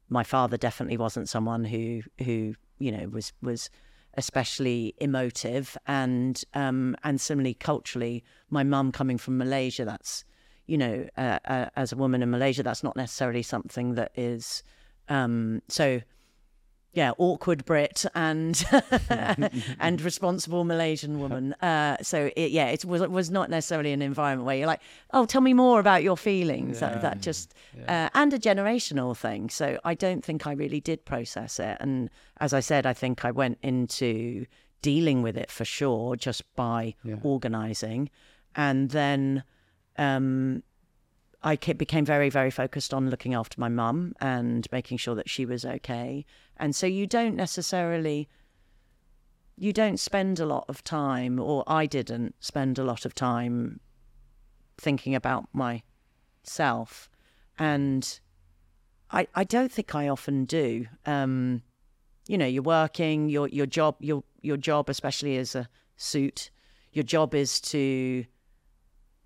my father definitely wasn't someone who who you know was was especially emotive. And um and similarly culturally my mum coming from Malaysia that's you know uh, uh, as a woman in Malaysia that's not necessarily something that is um so yeah, awkward Brit and and responsible Malaysian woman. Uh, so it, yeah, it was was not necessarily an environment where you're like, oh, tell me more about your feelings. Yeah. That, that just yeah. uh, and a generational thing. So I don't think I really did process it. And as I said, I think I went into dealing with it for sure just by yeah. organising, and then. Um, I became very, very focused on looking after my mum and making sure that she was okay. And so you don't necessarily, you don't spend a lot of time, or I didn't spend a lot of time thinking about myself. And I, I don't think I often do. Um, you know, you're working, your your job, your your job, especially as a suit, your job is to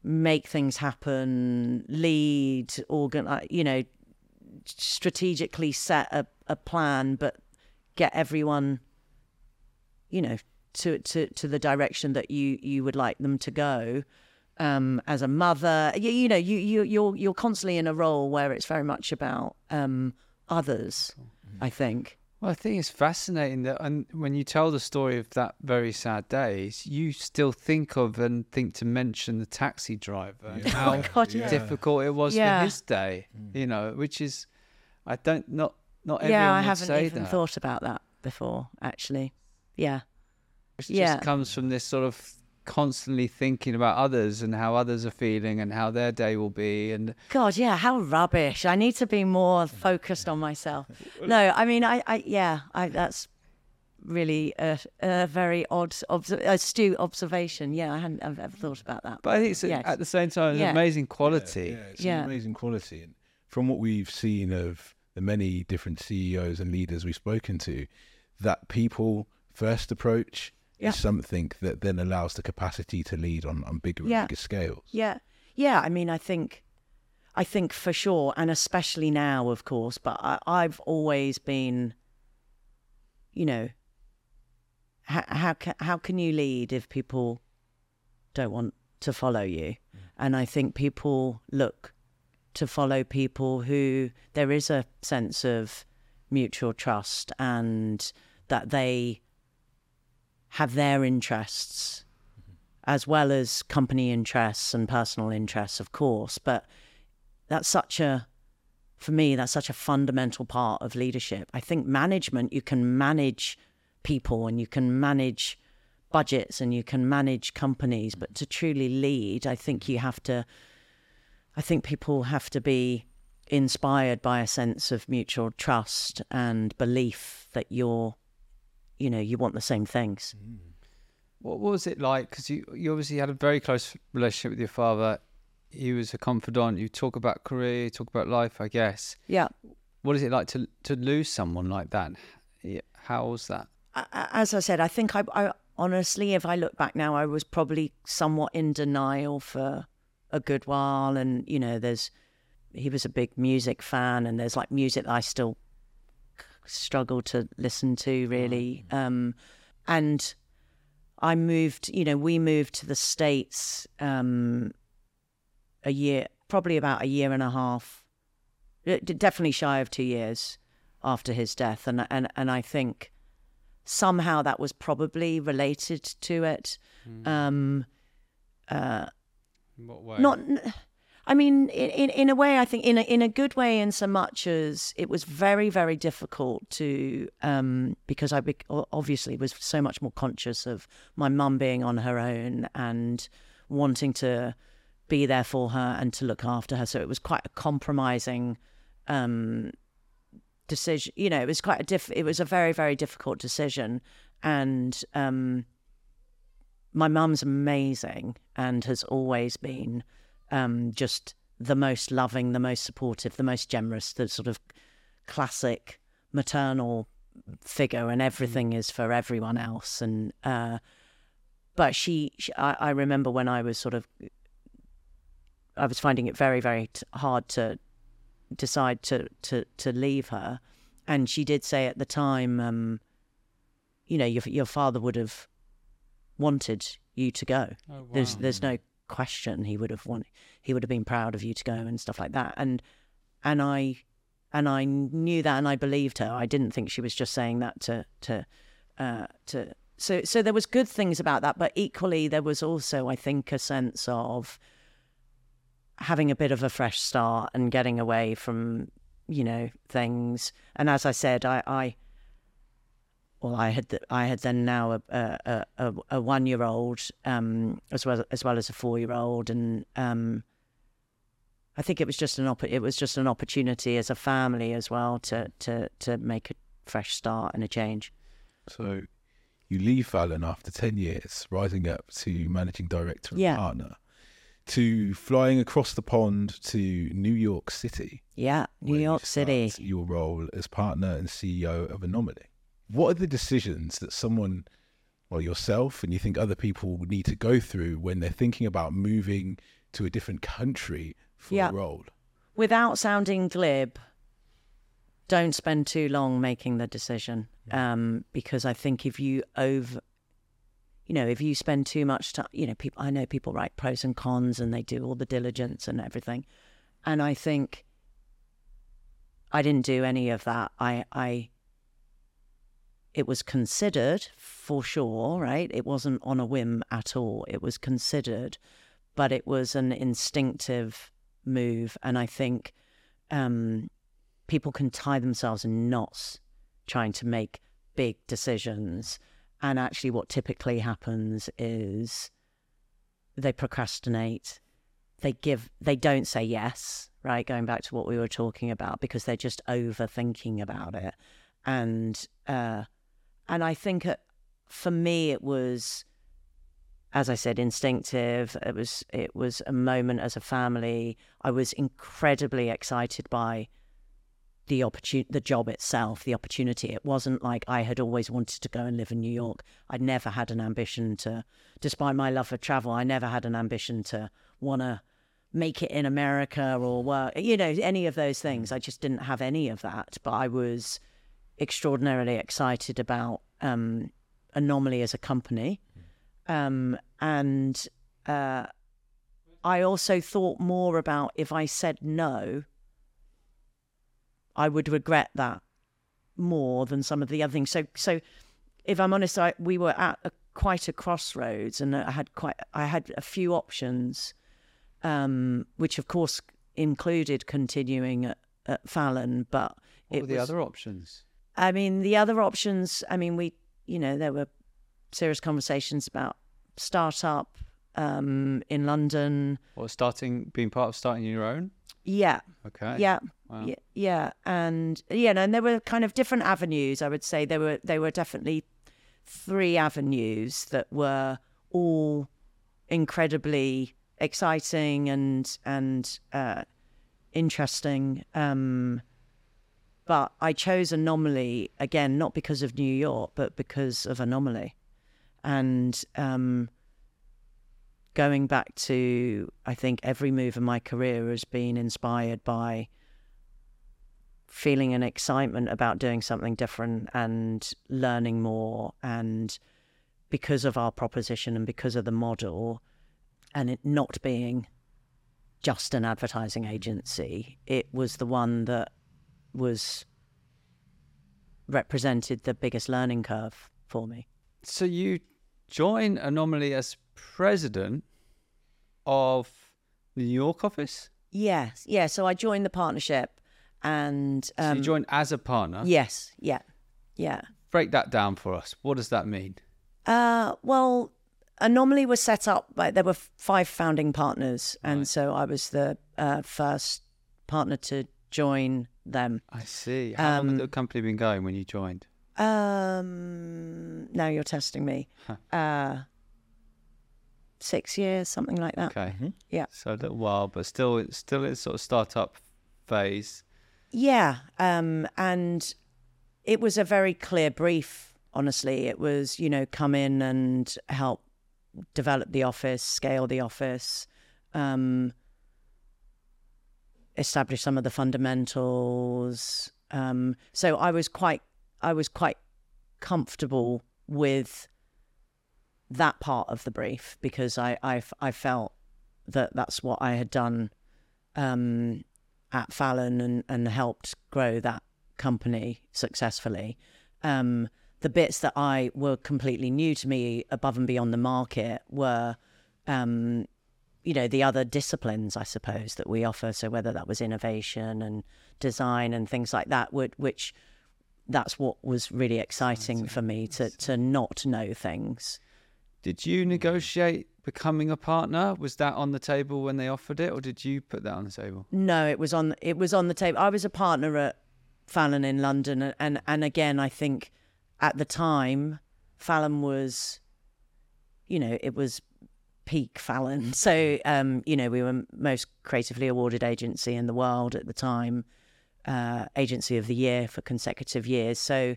make things happen, lead, organize, you know, strategically set a, a plan, but get everyone, you know, to, to, to the direction that you, you would like them to go. Um, as a mother, you, you know, you, you, you're, you're constantly in a role where it's very much about um, others, I think. Well, I think it's fascinating that and when you tell the story of that very sad day, you still think of and think to mention the taxi driver yeah. how oh God, yeah. difficult it was yeah. for his day. Mm. You know, which is, I don't not not everyone yeah, I haven't even that. thought about that before. Actually, yeah, it yeah. just comes from this sort of constantly thinking about others and how others are feeling and how their day will be and god yeah how rubbish i need to be more focused on myself no i mean i, I yeah i that's really a, a very odd astute observation yeah i hadn't I've ever thought about that but i think it's yes. at the same time it's yeah. amazing quality yeah, yeah it's yeah. amazing quality and from what we've seen of the many different ceos and leaders we've spoken to that people first approach yeah. is something that then allows the capacity to lead on, on bigger yeah. bigger scales. Yeah. Yeah. I mean, I think, I think for sure, and especially now, of course, but I, I've always been, you know, how, how, can, how can you lead if people don't want to follow you? Mm. And I think people look to follow people who there is a sense of mutual trust and that they have their interests as well as company interests and personal interests, of course. But that's such a, for me, that's such a fundamental part of leadership. I think management, you can manage people and you can manage budgets and you can manage companies, but to truly lead, I think you have to, I think people have to be inspired by a sense of mutual trust and belief that you're you know you want the same things. Mm. What was it like? Because you you obviously had a very close relationship with your father. He was a confidant. You talk about career, you talk about life, I guess. Yeah. What is it like to to lose someone like that? How was that? As I said, I think I, I honestly, if I look back now, I was probably somewhat in denial for a good while, and you know, there's he was a big music fan, and there's like music that I still struggle to listen to really. Mm. Um, and I moved, you know, we moved to the States um, a year, probably about a year and a half, definitely shy of two years after his death. And, and, and I think somehow that was probably related to it. Mm. Um, uh, what way? Not I mean, in, in a way, I think in a, in a good way, in so much as it was very, very difficult to, um, because I be, obviously was so much more conscious of my mum being on her own and wanting to be there for her and to look after her. So it was quite a compromising um, decision. You know, it was quite a diff. It was a very, very difficult decision. and um, my mum's amazing and has always been um, just the most loving, the most supportive, the most generous, the sort of classic maternal figure, and everything is for everyone else. And uh, but she, she I, I remember when I was sort of, I was finding it very, very t- hard to decide to to to leave her, and she did say at the time, um, you know, your your father would have wanted you to go. Oh, There's there's no question he would have wanted he would have been proud of you to go and stuff like that. And and I and I knew that and I believed her. I didn't think she was just saying that to to uh, to so so there was good things about that, but equally there was also I think a sense of having a bit of a fresh start and getting away from you know things. And as I said, I I well, I had the, I had then now a a, a, a one year old um, as well as well as a four year old, and um, I think it was just an opp- it was just an opportunity as a family as well to to to make a fresh start and a change. So you leave Fallon after 10 years, rising up to managing director and Yeah. partner, to flying across the pond to New York City. Yeah, New where you York City. Your role as partner and CEO of Anomaly. What are the decisions that someone, well, yourself and you think other people would need to go through when they're thinking about moving to a different country for Yeah. a role? Without sounding glib, don't spend too long making the decision, um, because I think if you over you know, if you spend too much time, you know, people, I know people write pros and cons and they do all the diligence and everything. And I think I didn't do any of that. I, I, it was considered for sure, right? It wasn't on a whim at all. It was considered, but it was an instinctive move. And I think um, people can tie themselves in knots trying to make big decisions. And actually, what typically happens is they procrastinate. They give, they don't say yes, right? Going back to what we were talking about, because they're just overthinking about it. And, uh, and I think uh, for me, it was, as I said, instinctive. It was, it was a moment as a family. I was incredibly excited by the opportunity, the job itself, the opportunity. It wasn't like I had always wanted to go and live in New York. I'd never had an ambition to, despite my love for travel, I never had an ambition to want to make it in America or work, you know, any of those things. I just didn't have any of that. But I was extraordinarily excited about um, Anomaly as a company. Um, and uh, I also thought more about if I said no, I would regret that more than some of the other things. So, so if I'm honest, I, we were at a, quite a crossroads, and I had quite I had a few options, um, which of course included continuing at, at Fallon, but What it were the was- other options? I mean, the other options. I mean, we you know there were serious conversations about startup um, in London. Or starting, being part of starting your own? Yeah, Okay. yeah, Wow. yeah, yeah, and yeah, and there were kind of different avenues. I would say there were there were definitely three avenues that were all incredibly exciting and and uh, interesting. Um, but I chose Anomaly again, not because of New York, but because of Anomaly, and um, going back to I think every move in my career has been inspired by feeling an excitement about doing something different and learning more. And because of our proposition and because of the model and it not being just an advertising agency it was the one that was represented the biggest learning curve for me So you join Anomaly as president of the New York office? yes yeah so i joined the partnership and So um, you joined as a partner? yes yeah yeah Break that down for us. What does that mean? Uh, well, Anomaly was set up by there were five founding partners, and Right. so I was the uh, first partner to join them. I see. How long Um, had the company been going when you joined? Um, now you're testing me. Uh, six years, something like that. Okay. Yeah. So a little while, but still, still in sort of startup phase. Yeah, um, and it was a very clear brief. Honestly, it was you know come in and help develop the office, scale the office, um, establish some of the fundamentals. Um, so I was quite, I was quite comfortable with that part of the brief because I, I, I felt that that's what I had done um, at Fallon and, and helped grow that company successfully. Um, the bits that I were completely new to me, above and beyond the market, were, um, you know, the other disciplines, I suppose, that we offer. So whether that was innovation and design and things like that, would, which that's what was really exciting for me to to not know things. Did you negotiate becoming a partner? Was that on the table when they offered it, or did you put that on the table? No, it was on it was on the table. I was a partner at Fallon in London, and and, and again, I think at the time, Fallon was, you know, it was peak Fallon. So, um, you know, we were most creatively awarded agency in the world at the time, uh, agency of the year for consecutive years. So,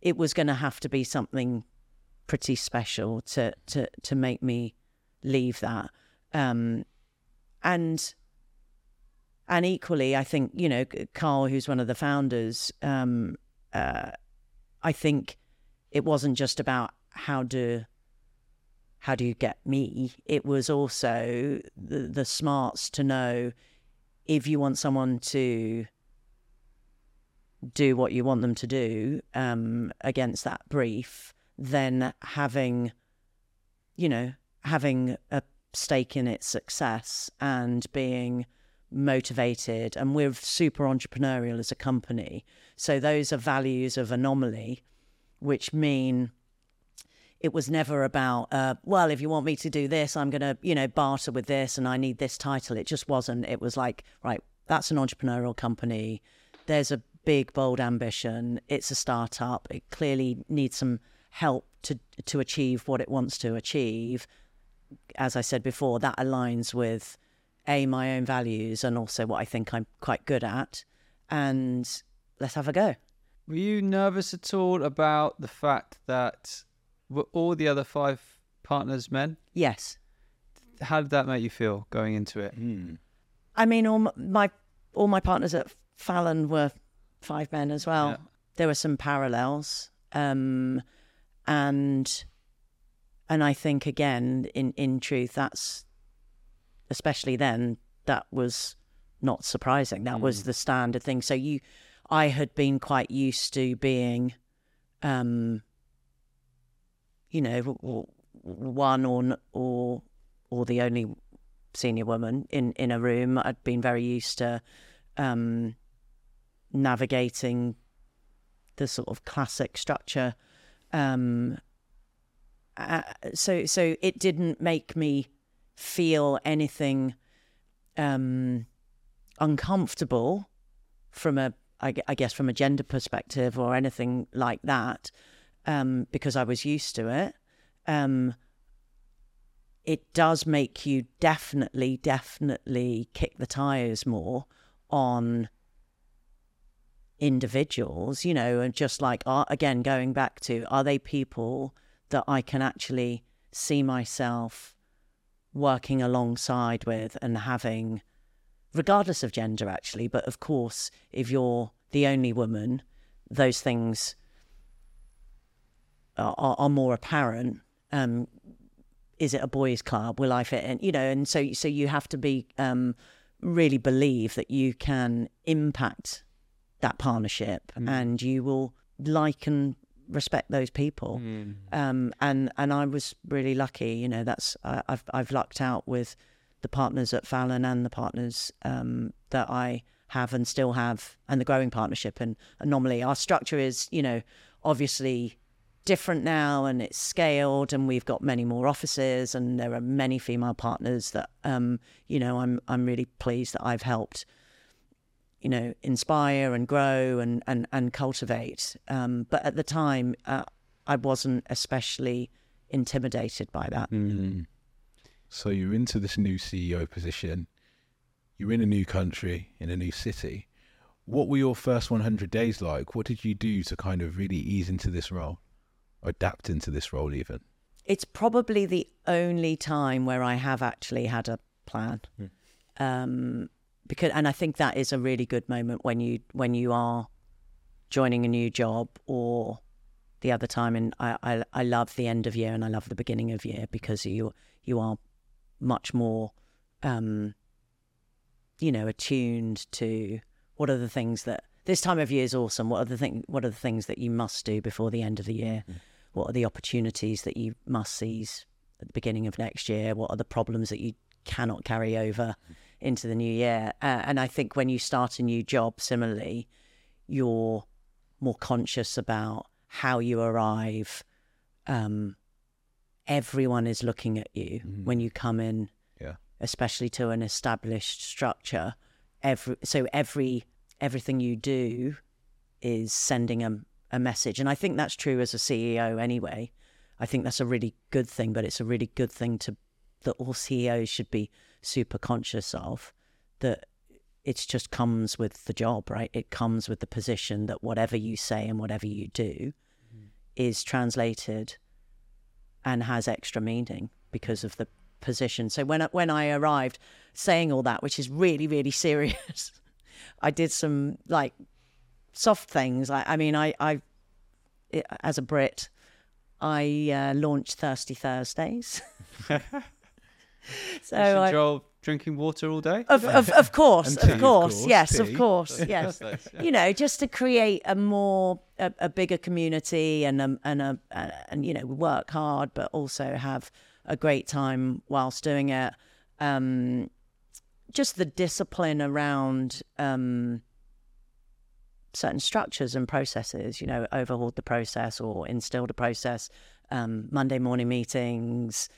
it was going to have to be something pretty special to to to make me leave that. Um, and and equally, I think you know Carl, who's one of the founders. Um, uh, I think it wasn't just about how do how do you get me. It was also the the smarts to know if you want someone to do what you want them to do um, against that brief, then having, you know, having a stake in its success and being motivated and we're super entrepreneurial as a company so those are values of anomaly which mean it was never about uh, well if you want me to do this i'm going to you know barter with this and i need this title. It just wasn't. It was like right that's an entrepreneurial company. There's a big bold ambition. It's a startup. It clearly needs some help to to achieve what it wants to achieve. As i said before that aligns with a my own values and also what I think I'm quite good at, and let's have a go. Were you nervous at all about the fact that were all the other five partners men? Yes. How did that make you feel going into it? Mm. I mean, all my all my partners at Fallon were five men as well. Yeah. There were some parallels, um, and and I think again, in in truth, that's especially then, that was not surprising. That was the standard thing. So you, I had been quite used to being, um, you know, one or or or the only senior woman in in a room. I'd been very used to um, navigating the sort of classic structure. Um, uh, so so it didn't make me feel anything um, uncomfortable from a I, guess from a gender perspective or anything like that um, because I was used to it. Um, it does make you definitely, definitely kick the tires more on individuals, you know, and just like, are, again, going back to, are they people that I can actually see myself working alongside with and having, regardless of gender, actually, but of course, if you're the only woman, those things are, are, more apparent. Um, is it a boys' club? Will I fit in? You know, and so so you have to be um, really believe that you can impact that partnership, and you will like and respect those people. Um, and and I was really lucky. You know, that's I I've I've lucked out with the partners at Fallon and the partners um, that I have and still have, and the growing partnership. And anomaly, our structure is, you know, obviously different now and it's scaled and we've got many more offices and there are many female partners that um you know I'm I'm really pleased that I've helped you know, inspire and grow and and and cultivate. Um, but at the time, uh, I wasn't especially intimidated by that. Mm. So you're into this new CEO position. You're in a new country, in a new city. What were your first 100 days like? What did you do to kind of really ease into this role, adapt into this role, even? It's probably the only time where I have actually had a plan. Um, because, and I think that is a really good moment when you when you are joining a new job or the other time. And I, I, I love the end of year and I love the beginning of year because you you are much more, um, you know, attuned to what are the things that this time of year is awesome. What are the thing? What are the things that you must do before the end of the year? What are the opportunities that you must seize at the beginning of next year? What are the problems that you cannot carry over into the new year? Uh, and I think when you start a new job, similarly, you're more conscious about how you arrive. Um, everyone is looking at you when you come in, Yeah. especially to an established structure. Every so every everything you do is sending a, a message, and I think that's true as a CEO anyway. I think that's a really good thing, but it's a really good thing to that all CEOs should be super conscious of. That it just comes with the job, right? It comes with the position that whatever you say and whatever you do mm-hmm. is translated and has extra meaning because of the position. So when I, when I arrived, saying all that, which is really really serious, I did some like soft things. I, I mean, I, I as a Brit, I uh, launched Thirsty Thursdays. so I, Joel drinking water all day? of, of, of course, of tea, of course, course, yes, tea. of course, yes. Yeah. You know, just to create a more a, a bigger community and a, and a and you know work hard, but also have a great time whilst doing it. Um, just the discipline around um, certain structures and processes. You know, overhauled the process or instilled a process. Um, Monday morning meetings.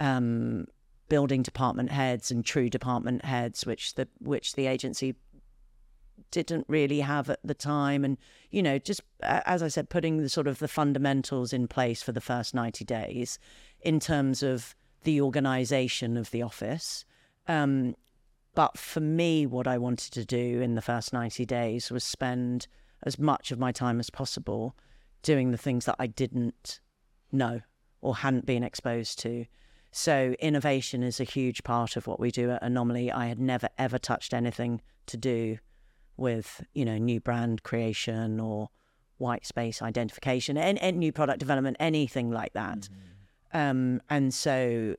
Um, building department heads and true department heads, which the which the agency didn't really have at the time, and you know, just as I said, putting the sort of the fundamentals in place for the first ninety days in terms of the organisation of the office. Um, but for me, what I wanted to do in the first 90 days was spend as much of my time as possible doing the things that I didn't know or hadn't been exposed to. So, innovation is a huge part of what we do at Anomaly. I had never, ever touched anything to do with, you know, new brand creation or white space identification and, and new product development, anything like that. Um, and so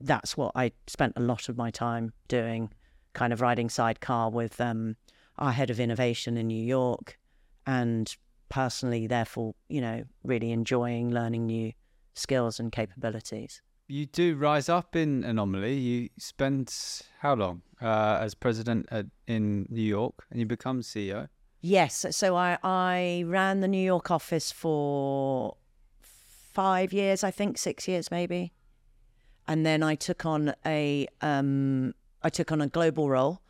that's what I spent a lot of my time doing, kind of riding sidecar with um, our head of innovation in New York, and personally, therefore, you know, really enjoying learning new skills and capabilities. You do rise up in Anomaly. You spend how long uh, as president at, in New York, and you become CEO. Yes, so I, I ran the New York office for five years, I think six years maybe, and then I took on a um, I took on a global role,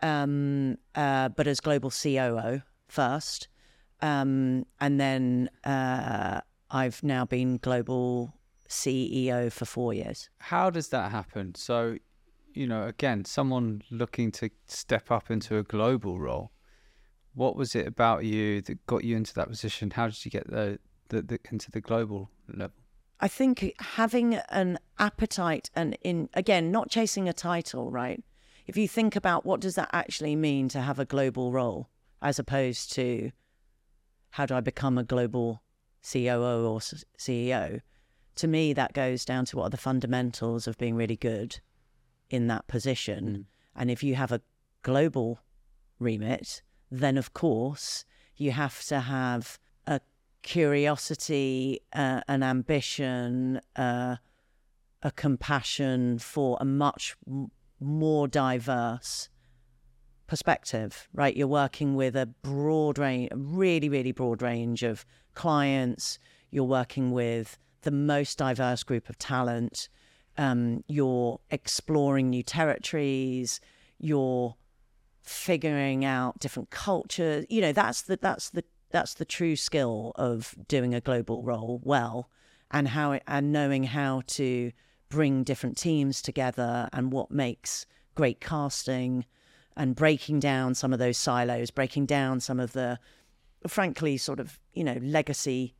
um, uh, but as global COO first, um, and then uh, I've now been global CEO for four years. How does that happen? So, you know, again, someone looking to step up into a global role. What was it about you that got you into that position? How did you get the, the, the into the global level? I think having an appetite and in again not chasing a title, right? If you think about what does that actually mean to have a global role as opposed to how do I become a global COO or CEO? To me that goes down to what are the fundamentals of being really good in that position. Mm. And if you have a global remit, then of course you have to have curiosity, uh, an ambition, uh, a compassion for a much m- more diverse perspective, right? You're working with a broad range, a really, really broad range of clients. You're working with the most diverse group of talent. Um, you're exploring new territories. You're figuring out different cultures. You know, that's the that's the that's the true skill of doing a global role well, and how it, and knowing how to bring different teams together and what makes great casting and breaking down some of those silos, breaking down some of the, frankly, sort of, you know, legacy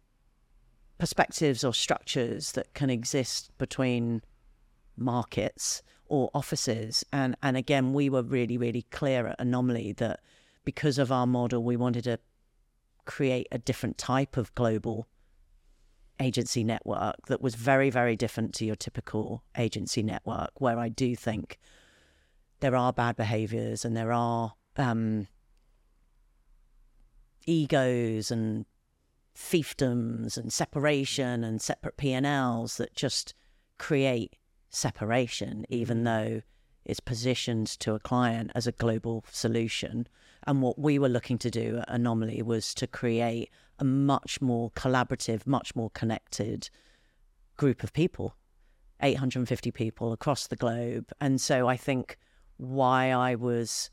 perspectives or structures that can exist between markets or offices. And, and again, we were really, really clear at Anomaly that because of our model, we wanted to create a different type of global agency network that was very, very different to your typical agency network, where I do think there are bad behaviors and there are um, egos and fiefdoms and separation and separate P&Ls that just create separation, even mm. though it's positioned to a client as a global solution. And what we were looking to do at Anomaly was to create a much more collaborative, much more connected group of people 850 people across the globe. And so I think why I was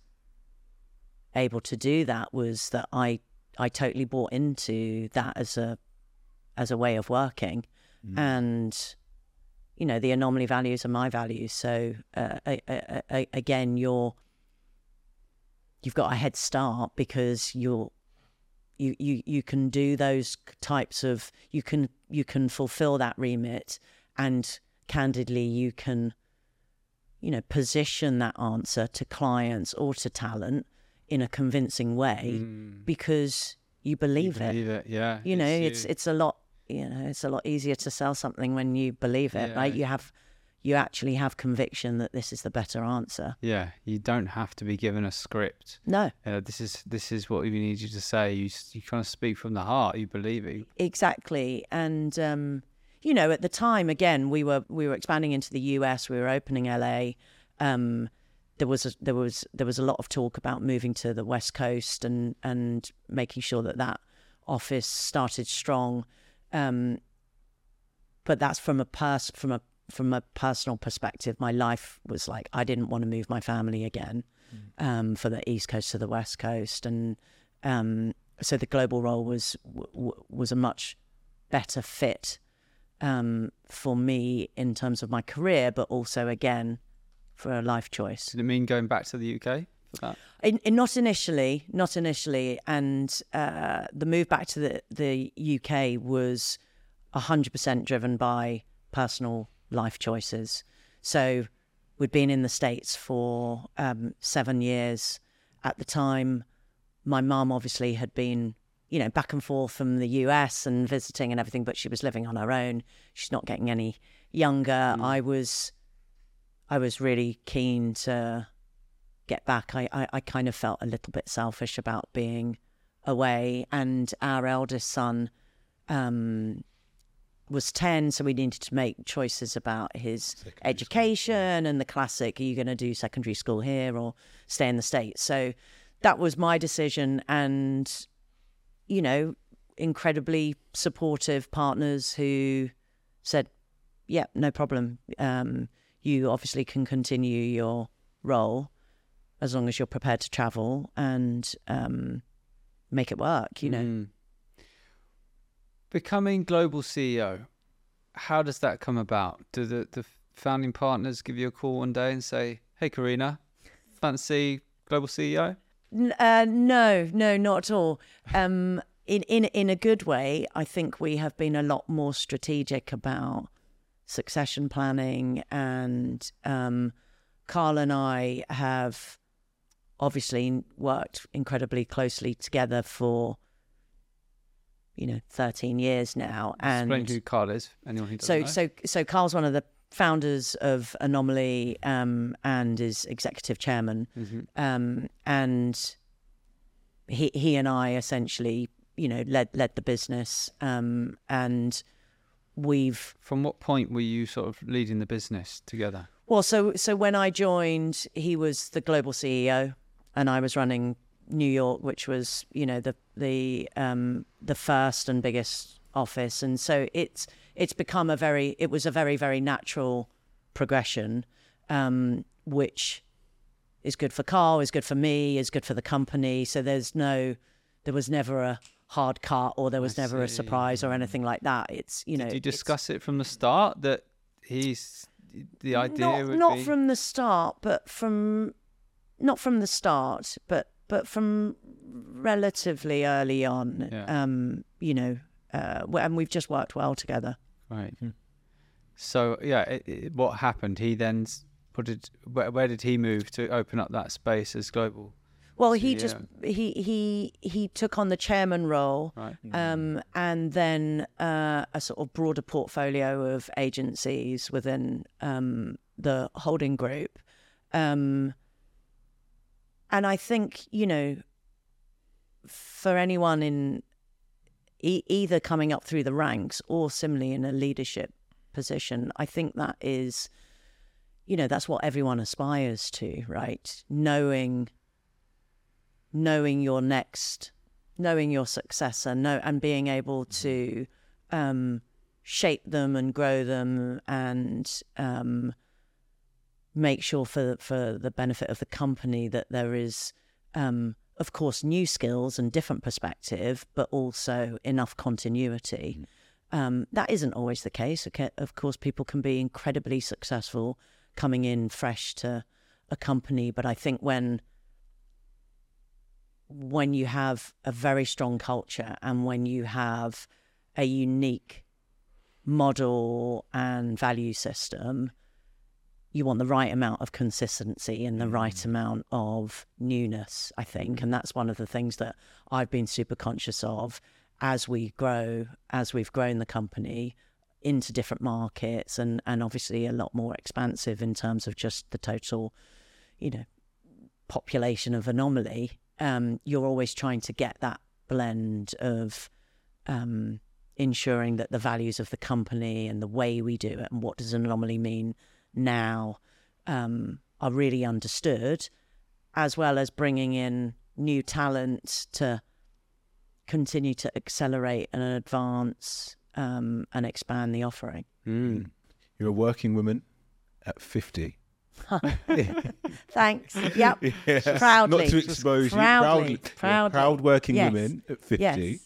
able to do that was that I I totally bought into that as a as a way of working, mm. and you know the anomaly values are my values. So uh, I, I, I, again, you're you've got a head start because you're you, you you can do those types of you can you can fulfill that remit and candidly you can you know, position that answer to clients or to talent in a convincing way mm. because you believe, you believe it. it. Yeah. You know, it's, it's, it's a lot you know, it's a lot easier to sell something when you believe it, yeah. right? You have you actually have conviction that this is the better answer. Yeah, you don't have to be given a script. No, uh, this is this is what we need you to say. You you kind of speak from the heart. You believe it. Exactly, and um, you know, at the time, again, we were we were expanding into the US. We were opening LA. Um, there was a, there was there was a lot of talk about moving to the West Coast and and making sure that that office started strong. Um, but that's from a pers- from a from a personal perspective. My life was like I didn't want to move my family again mm. um, for the East Coast to the West Coast, and um, so the global role was w- was a much better fit um, for me in terms of my career, but also again for a life choice. Did it mean going back to the UK for that? In, in, not initially, not initially, and uh, the move back to the the UK was hundred percent driven by personal life choices. So we'd been in the states for um, seven years at the time. My mum obviously had been you know, back and forth from the US and visiting and everything, but she was living on her own. She's not getting any younger. Mm. I was, I was really keen to get back. I, I, I kind of felt a little bit selfish about being away, and our eldest son um, was 10, so we needed to make choices about his secondary education school. and the classic are you going to do secondary school here or stay in the States? So that was my decision. And you know, incredibly supportive partners who said, yeah, no problem. Um, you obviously can continue your role as long as you're prepared to travel and um, make it work, you know. Mm. Becoming global CEO, how does that come about? Do the, the founding partners give you a call one day and say, hey, Karina, fancy global CEO? Uh, no, no, not at all. Um, in, in in a good way, I think we have been a lot more strategic about succession planning, and um, Carl and I have obviously worked incredibly closely together for you know 13 years now. And explain who Carl is. Anyone who doesn't so know. so so Carl's one of the founders of Anomaly um, and is executive chairman. Mm-hmm. Um, and he he and I essentially, you know, led led the business. Um, and we've from what point were you sort of leading the business together? Well, so so when I joined, he was the global CEO, and I was running New York, which was you know the the um, the first and biggest office, and so it's it's become a very it was a very very natural progression, um, which is good for Carl, is good for me, is good for the company. So there's no, there was never a hard cut or there was I never a surprise or anything like that. It's you know, Did you discuss it from the start that he's the idea not, not be from the start, but from not from the start, but but from relatively early on. Yeah. Um, you know, uh, and we've just worked well together. right. Hmm. So yeah, it, it, what happened? He then put it. Where, where did he move to open up that space as global? Well, So, he just he he he took on the chairman role, Right. um, and then uh, a sort of broader portfolio of agencies within um, the holding group. Um, and I think you know, for anyone in e- either coming up through the ranks or similarly in a leadership position, I think that is, you know, that's what everyone aspires to, right? Knowing knowing your next, knowing your successor, know and being able to um, shape them and grow them and um, make sure for for the benefit of the company that there is, um, of course, new skills and different perspective, but also enough continuity. Um, that isn't always the case. Okay, of course, people can be incredibly successful coming in fresh to a company, but I think when when you have a very strong culture and when you have a unique model and value system, you want the right amount of consistency and the right amount of newness, I think. And that's one of the things that I've been super conscious of as we grow, as we've grown the company into different markets and, and obviously a lot more expansive in terms of just the total, you know, population of anomaly, um, you're always trying to get that blend of um, ensuring that the values of the company and the way we do it and what does an anomaly mean now um, are really understood, as well as bringing in new talent to continue to accelerate and advance um, and expand the offering. Mm. You're a working woman at 50. Thanks. Yep. Yeah. Proudly. Not to expose Proudly. you. Proudly. Proudly. Proud working Yes. women at 50. Yes.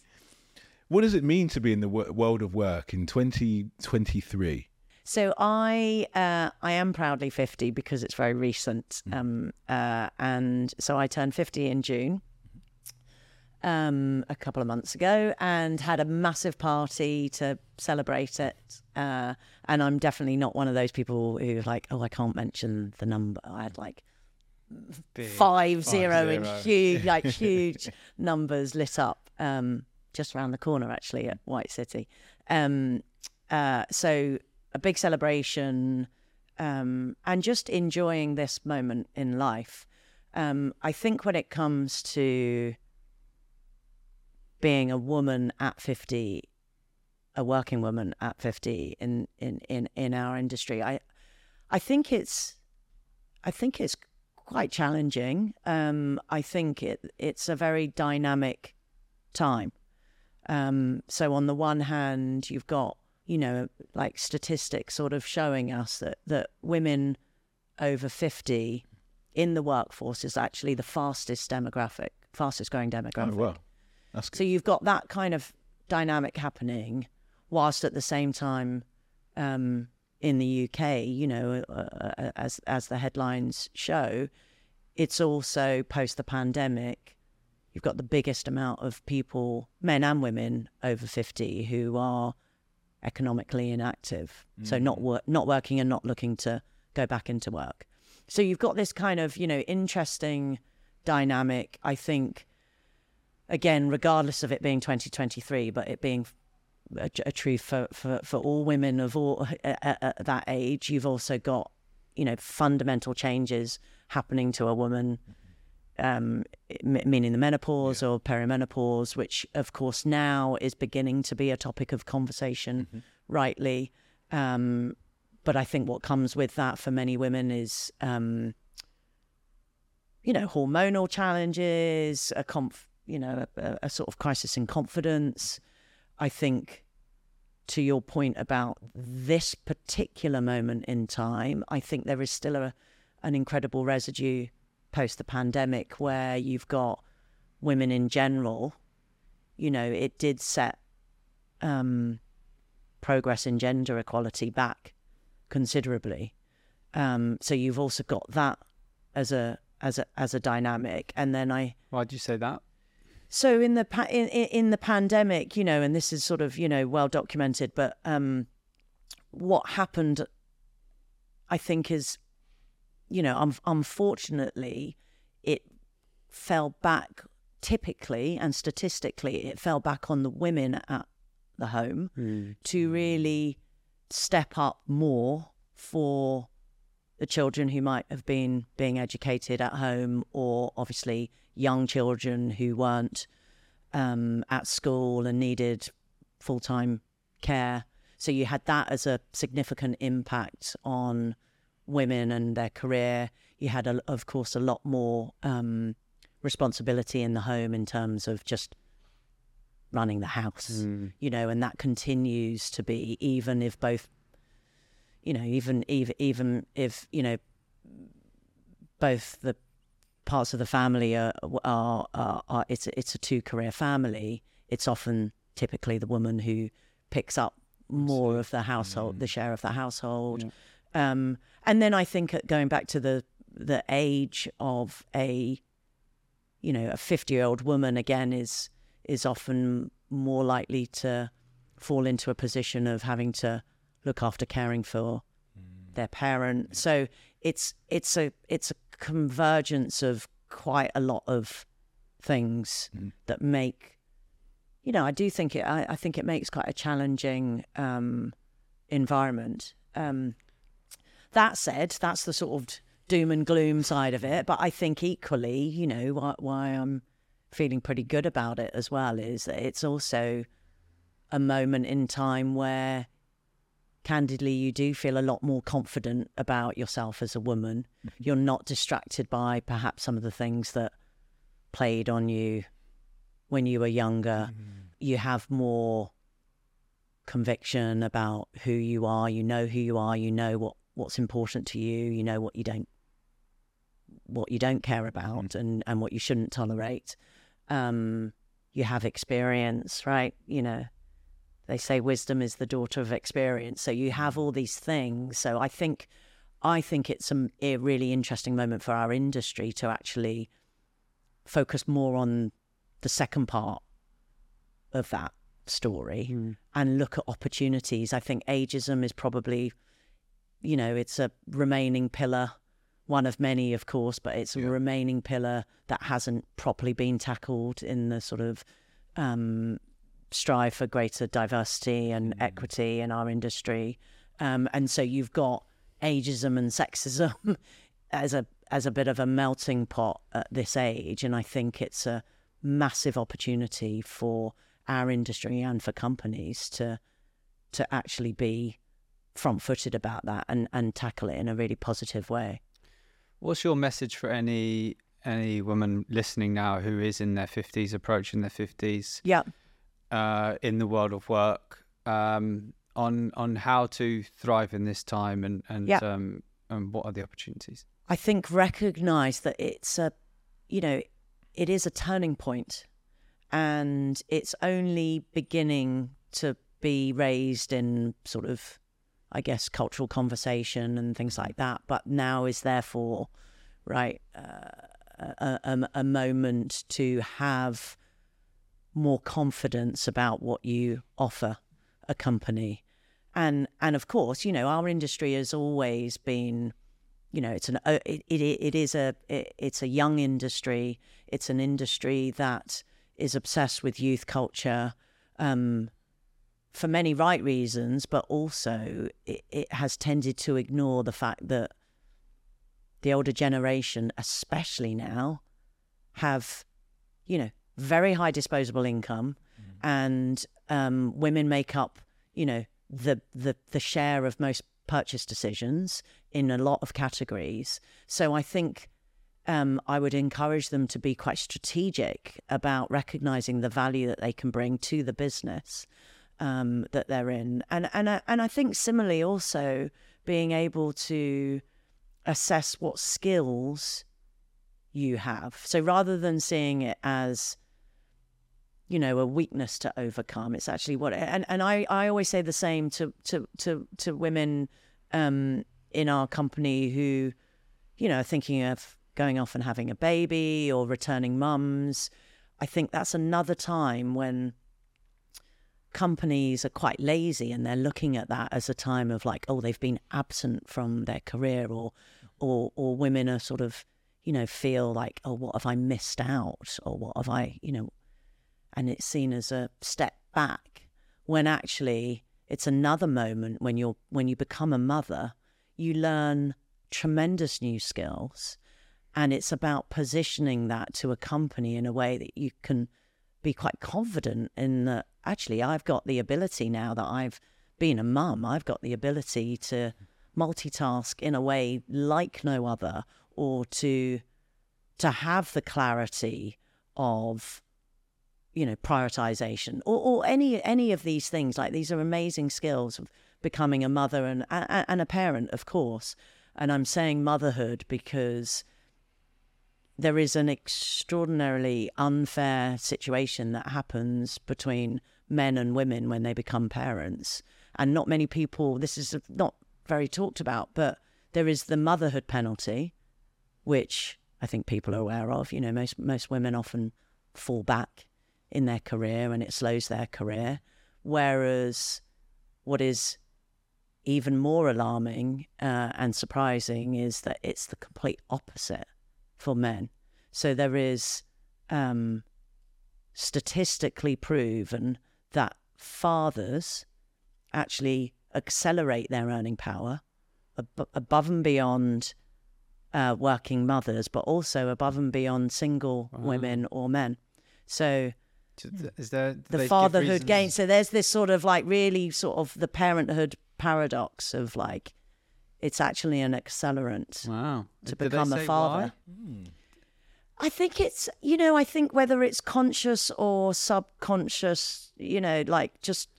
What does it mean to be in the wo- world of work in 2023? So I uh, I am proudly fifty because it's very recent, Mm. um, uh, and so I turned fifty in June, um, a couple of months ago, and had a massive party to celebrate it. Uh, and I'm definitely not one of those people who like, oh, I can't mention the number. I had like Big. five zero and huge, like huge numbers lit up um, just around the corner, actually, at White City. Um, uh, so a big celebration um, and just enjoying this moment in life. Um, I think when it comes to being a woman at 50, a working woman at 50 in, in, in, in our industry, I, I think it's, I think it's quite challenging. Um, I think it it's a very dynamic time. Um, so on the one hand, you've got you know like statistics sort of showing us that that women over fifty in the workforce is actually the fastest demographic, fastest growing demographic. Oh, well. That's So you've got that kind of dynamic happening, whilst at the same time, um, in the UK, you know, uh, as as the headlines show, it's also post the pandemic. You've got the biggest amount of people, men and women, over fifty who are economically inactive, so not mm. wor- not working and not looking to go back into work. So you've got this kind of you know interesting dynamic. I think again, regardless of it being 2023, but it being a, a truth for, for, for all women of all at, at that age, you've also got, you know, fundamental changes happening to a woman, um, meaning the menopause or perimenopause, which of course now is beginning to be a topic of conversation, rightly. Um, but I think what comes with that for many women is, um, you know, hormonal challenges, a conf, you know, a, a sort of crisis in confidence. I think, to your point about this particular moment in time, I think there is still a, an incredible residue post the pandemic where you've got women in general, you know, it did set um, progress in gender equality back considerably. Um, so you've also got that as a as a as a dynamic, and then I Why'd you say that? so in the pa- in in the pandemic, you know, and this is sort of you know well documented, but um, what happened, I think, is, you know, um, unfortunately, it fell back. Typically and statistically, it fell back on the women at the home to really step up more for the children who might have been being educated at home, or obviously young children who weren't um, at school and needed full time care. So you had that as a significant impact on women and their career. You had, a, of course, a lot more um, responsibility in the home in terms of just running the house, you know, and that continues to be even if both, you know, even even even if you know both the parts of the family are are, are, are it's a, it's a two career family. It's often typically the woman who picks up more of the household, the share of the household. Um, and then I think going back to the the age of a you know a 50 year old woman again is is often more likely to fall into a position of having to look after caring for their parent. So it's it's a it's a convergence of quite a lot of things that make you know i do think it i, I think it makes quite a challenging um environment. Um that said, that's the sort of doom and gloom side of it. But I think equally, you know, why, why I'm feeling pretty good about it as well is that it's also a moment in time where, candidly, you do feel a lot more confident about yourself as a woman. Mm-hmm. You're not distracted by perhaps some of the things that played on you when you were younger. Mm-hmm. You have more conviction about who you are. You know who you are. You know what what's important to you. You know what you don't what you don't care about mm-hmm. and and what you shouldn't tolerate. Um, you have experience, right? You know, they say wisdom is the daughter of experience. So you have mm-hmm. all these things. So I think I think it's a, a really interesting moment for our industry to actually focus more on the second part of that story mm. and look at opportunities. I think ageism is probably, you know, it's a remaining pillar, one of many, of course, but it's a remaining pillar that hasn't properly been tackled in the sort of um, strive for greater diversity and equity in our industry. Um, and so you've got ageism and sexism as a as a bit of a melting pot at this age, and I think it's a massive opportunity for our industry and for companies to to actually be front footed about that and, and tackle it in a really positive way. What's your message for any any woman listening now who is in their fifties, approaching their fifties, Yeah. uh, in the world of work, um, on on how to thrive in this time and and Yeah. um, and what are the opportunities? I think recognize that it's a, you know, it is a turning point and it's only beginning to be raised in sort of, I guess, cultural conversation and things like that. But now is therefore, right, uh, a, a, a moment to have more confidence about what you offer a company. And, and of course, you know, our industry has always been you know it's an uh, it, it it is a it, it's a young industry it's an industry that is obsessed with youth culture um for many right reasons but also it, it has tended to ignore the fact that the older generation especially now have you know very high disposable income and um women make up you know the the the share of most purchase decisions in a lot of categories. So I think um, I would encourage them to be quite strategic about recognizing the value that they can bring to the business um, that they're in, and and I- and I think similarly also being able to assess what skills you have. So rather than seeing it as you know a weakness to overcome it's actually what and and i i always say the same to to to to women um in our company who you know are thinking of going off and having a baby or returning mums i think that's another time when companies are quite lazy and they're looking at that as a time of like oh they've been absent from their career or or or women are sort of you know feel like oh what have i missed out? Or what have i you know and it's seen as a step back when actually it's another moment when you're when you become a mother you learn tremendous new skills and it's about positioning that to a company in a way that you can be quite confident in that actually I've got the ability now that I've been a mum. I've got the ability to multitask in a way like no other or to to have the clarity of you know prioritization or, or any any of these things. Like these are amazing skills of becoming a mother and and a parent of course. And i'm saying motherhood because there is an extraordinarily unfair situation that happens between men and women when they become parents. And not many people this is not very talked about but there is the motherhood penalty which i think people are aware of. You know most most women often fall back in their career and it slows their career. Whereas what is even more alarming uh, and surprising is that it's the complete opposite for men. So there is um, statistically proven that fathers actually accelerate their earning power ab- above and beyond uh, working mothers, but also above and beyond single wow. women or men. So is there the fatherhood gain? So there's this sort of like really sort of the parenthood paradox of like it's actually an accelerant wow. to Did become a father. I think it's you know I think whether it's conscious or subconscious, you know, like just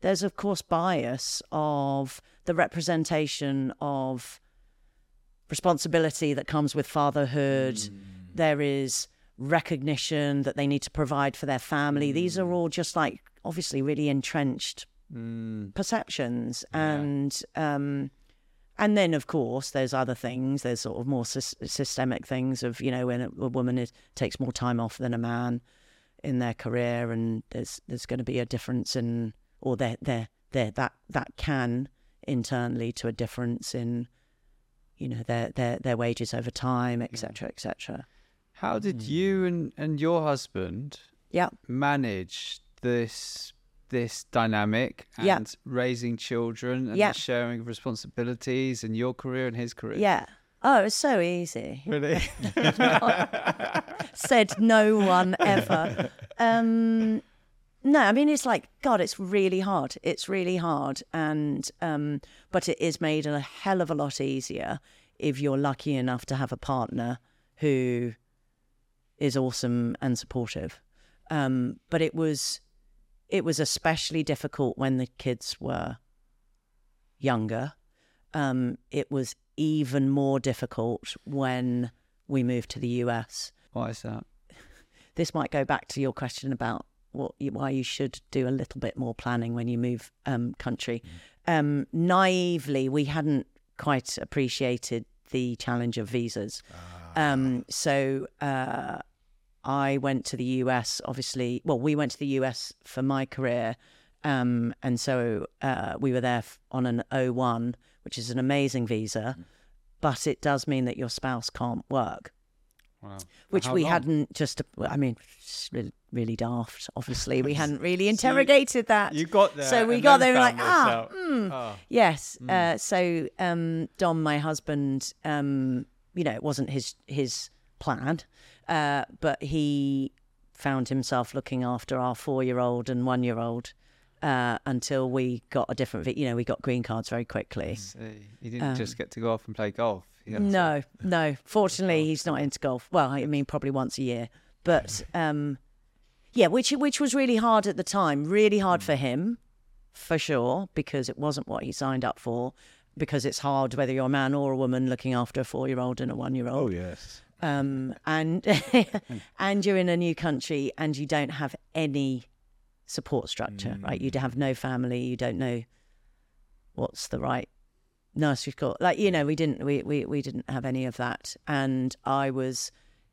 there's of course bias of the representation of responsibility that comes with fatherhood. Mm. There is recognition that they need to provide for their family. Mm. These are mm. all just like obviously really entrenched mm. perceptions, yeah. and um, and then of course there's other things. There's sort of more sy- systemic things of you know when a, a woman is, takes more time off than a man in their career, and there's there's going to be a difference in or there there there that that can internally to a difference in you know their their their wages over time, etc., etc. How did mm. you and, and your husband yeah. manage this this dynamic and yeah. raising children and yeah. the sharing of responsibilities and your career and his career? Yeah. Oh, it's so easy. Really? Said no one ever. Um, no, I mean it's like God. It's really hard. It's really hard, and um, but it is made a hell of a lot easier if you're lucky enough to have a partner who is awesome and supportive. Um, but it was it was especially difficult when the kids were younger. Um, it was even more difficult when we moved to the US. Why is that? This might go back to your question about what why you should do a little bit more planning when you move um, country. Mm. Um, naively, we hadn't quite appreciated the challenge of visas. Ah. Um, so uh, I went to the US, obviously. Well, we went to the US for my career. Um, and so uh, we were there on an O1, which is an amazing visa, mm. but it does mean that your spouse can't work. Wow. Which we long? hadn't just, I mean, really, really daft, obviously. We hadn't really interrogated that. You got there. So we got there and like, ah, mm, oh. yes. Mm. Uh, so um, Dom, my husband, um, you know, it wasn't his his plan. Uh, but he found himself looking after our four year old and one year old uh, until we got a different, you know, we got green cards very quickly. He didn't um, just get to go off and play golf. No, to... no. Fortunately, he's not into golf. Well, I mean, probably once a year. But um, yeah, which which was really hard at the time. Really hard mm. for him, for sure, because it wasn't what he signed up for. Because it's hard whether you're a man or a woman looking after a four year old and a one year old. Oh yes. Um, and and you're in a new country and you don't have any support structure, right? You have no family, you don't know what's the right nursery school. Like you know, we didn't we we we didn't have any of that, and I was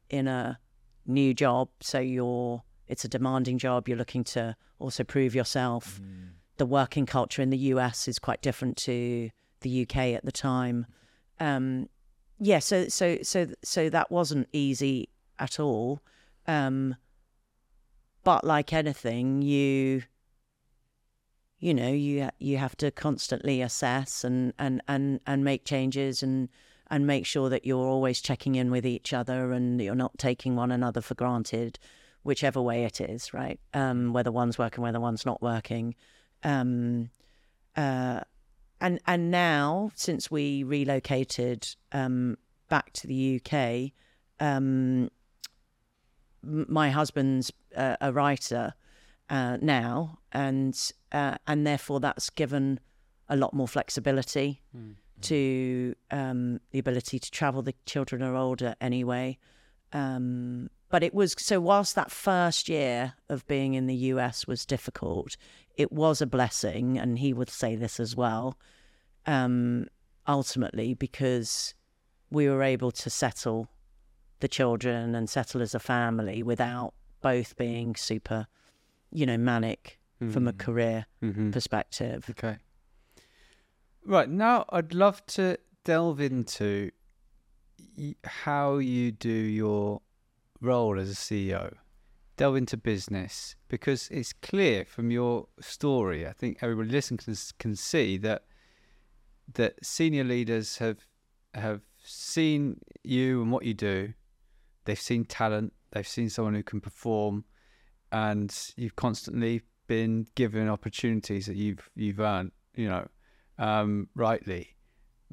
in a new job, so you're it's a demanding job. You're looking to also prove yourself. The working culture in the US is quite different to the UK at the time. Um, yeah, so so so so that wasn't easy at all. Um, but like anything, you you know you you have to constantly assess and and and and make changes and and make sure that you're always checking in with each other and you're not taking one another for granted whichever way it is right um whether one's working whether one's not working um uh and and now since we relocated um back to the UK um my husband's uh, a writer uh, now, and uh, and therefore that's given a lot more flexibility to um, the ability to travel. The children are older anyway, um, but it was so. Whilst that first year of being in the US was difficult, it was a blessing, and he would say this as well. Um, ultimately, because we were able to settle the children and settle as a family without both being super, you know, manic from a career Mm-hmm. perspective. Okay. Right now, I'd love to delve into how you do your role as a CEO. Delve into business because it's clear from your story. I think everybody listening can, can see that that senior leaders have have seen you and what you do. They've seen talent. They've seen someone who can perform, and you've constantly been given opportunities that you've you've earned. You know, um, rightly,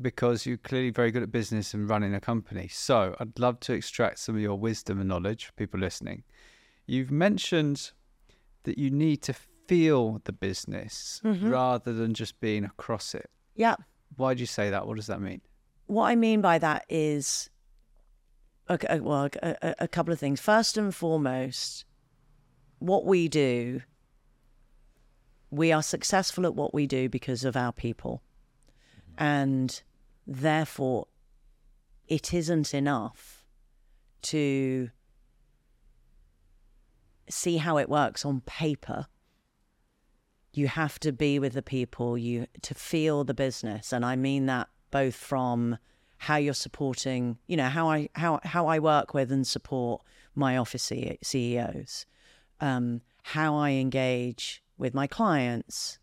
because you're clearly very good at business and running a company. So I'd love to extract some of your wisdom and knowledge for people listening. You've mentioned that you need to feel the business rather than just being across it. Yeah. Why do you say that? What does that mean? What I mean by that is, okay, uh, well, a, a, a couple of things. First and foremost, what we do, we are successful at what we do because of our people. And therefore, it isn't enough to see how it works on paper. You have to be with the people, you to feel the business. And I mean that both from how you're supporting, you know, how I how how I work with and support my office CEOs, um, how I engage with my clients,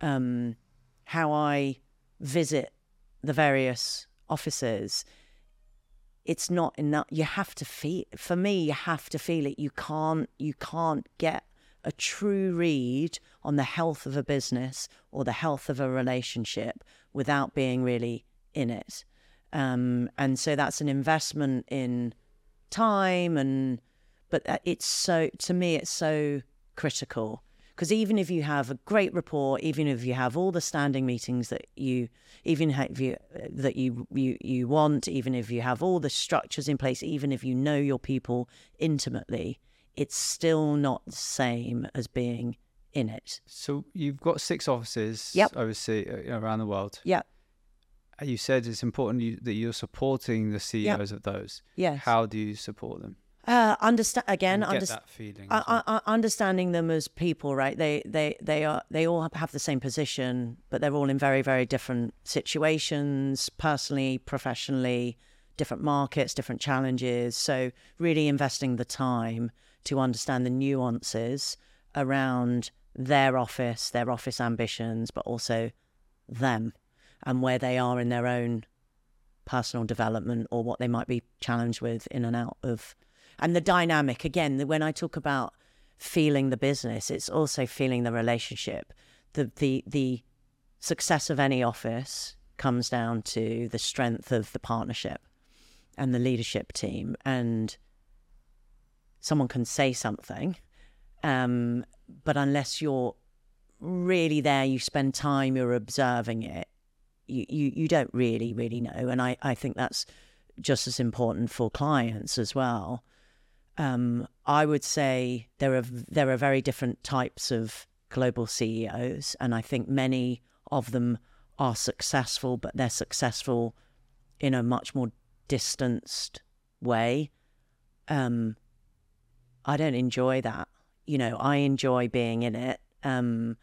um, how I visit the various offices. It's not enough. You have to feel. For me, you have to feel it. You can't. You can't get a true read on the health of a business or the health of a relationship without being really in it. Um, and so that's an investment in time and but uh, it's so to me it's so critical because even if you have a great rapport even if you have all the standing meetings that you even if you that you you you want even if you have all the structures in place even if you know your people intimately it's still not the same as being in it So you've got six offices Yep. overseas uh, around the world. yeah You said it's important you, that you're supporting the CEOs of those. yes How do you support them? uh understand again understand that feeling. as I, well. I, I, understanding them as people, right? They, they, they are, they all have the same position, but they're all in very, very different situations, personally, professionally, different markets, different challenges. So, really investing the time to understand the nuances around their office, their office ambitions, but also them and where they are in their own personal development or what they might be challenged with in and out of. And the dynamic again when i talk about feeling the business it's also feeling the relationship. The the the success of any office comes down to the strength of the partnership and the leadership team. And someone can say something um, but unless you're really there you spend time you're observing it you, you, you don't really really know and I, I think that's just as important for clients as well. Um, I would say there are there are very different types of global CEOs, and I think many of them are successful, but they're successful in a much more distanced way. Um, I don't enjoy that. You know, I enjoy being in it. Um,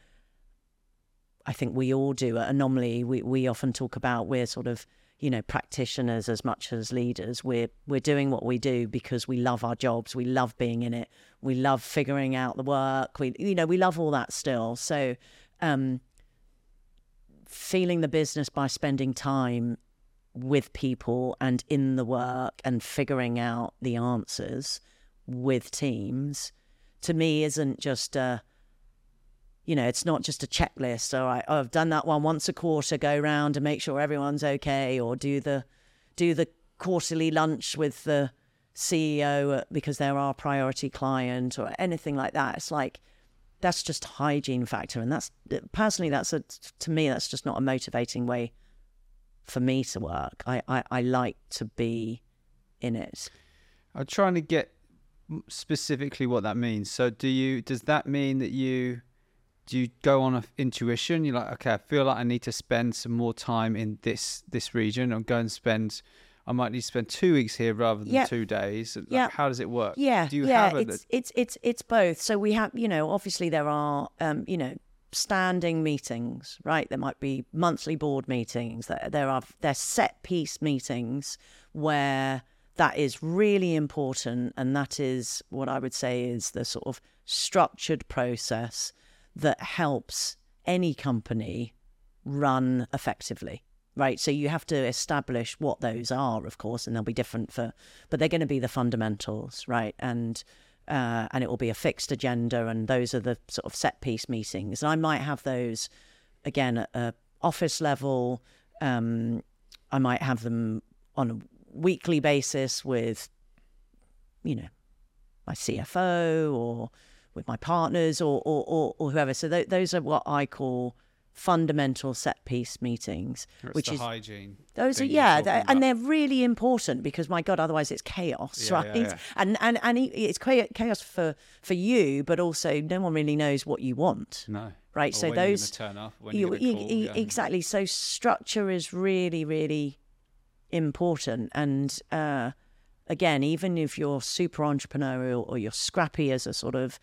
I think we all do. Anomaly, we, we often talk about we're sort of, you know, practitioners as much as leaders. We're we're doing what we do because we love our jobs. We love being in it. We love figuring out the work. We you know, we love all that still. So um feeling the business by spending time with people and in the work and figuring out the answers with teams to me isn't just a you know it's not just a checklist. All right oh, i've done that one once a quarter go round and make sure everyone's okay or do the do the quarterly lunch with the ceo because they're our priority client or anything like that. It's like that's just hygiene factor and that's personally that's a to me that's just not a motivating way for me to work. I i, I like to be in it. I'm trying to get specifically what that means so do you does that mean that you do you go on a intuition you're like okay i feel like i need to spend some more time in this this region or go and spend I might need to spend two weeks here rather than Yep. two days. Like, Yep. How does it work? Yeah, Do you yeah, have a, it's it's it's it's both. So we have, you know, obviously there are, um, you know, standing meetings, right? There might be monthly board meetings. There there are there set piece meetings where that is really important, and that is what I would say is the sort of structured process that helps any company run effectively right? So you have to establish what those are of course and they'll be different for but they're going to be the fundamentals right? And uh, and it will be a fixed agenda and those are the sort of set piece meetings. And i might have those again at a office level um, i might have them on a weekly basis with you know my cfo or with my partners or or, or, or whoever so th- those are what i call fundamental set piece meetings That's which is hygiene? those are yeah, they're- and they're really important because my God, otherwise it's chaos, Yeah, right? yeah, yeah. And and and it's chaos for for you, but also no one really knows what you want, No. right? Or so those turn up, when you- e- call, exactly. So structure is really really important, and uh, again, even if you're super entrepreneurial or you're scrappy as a sort of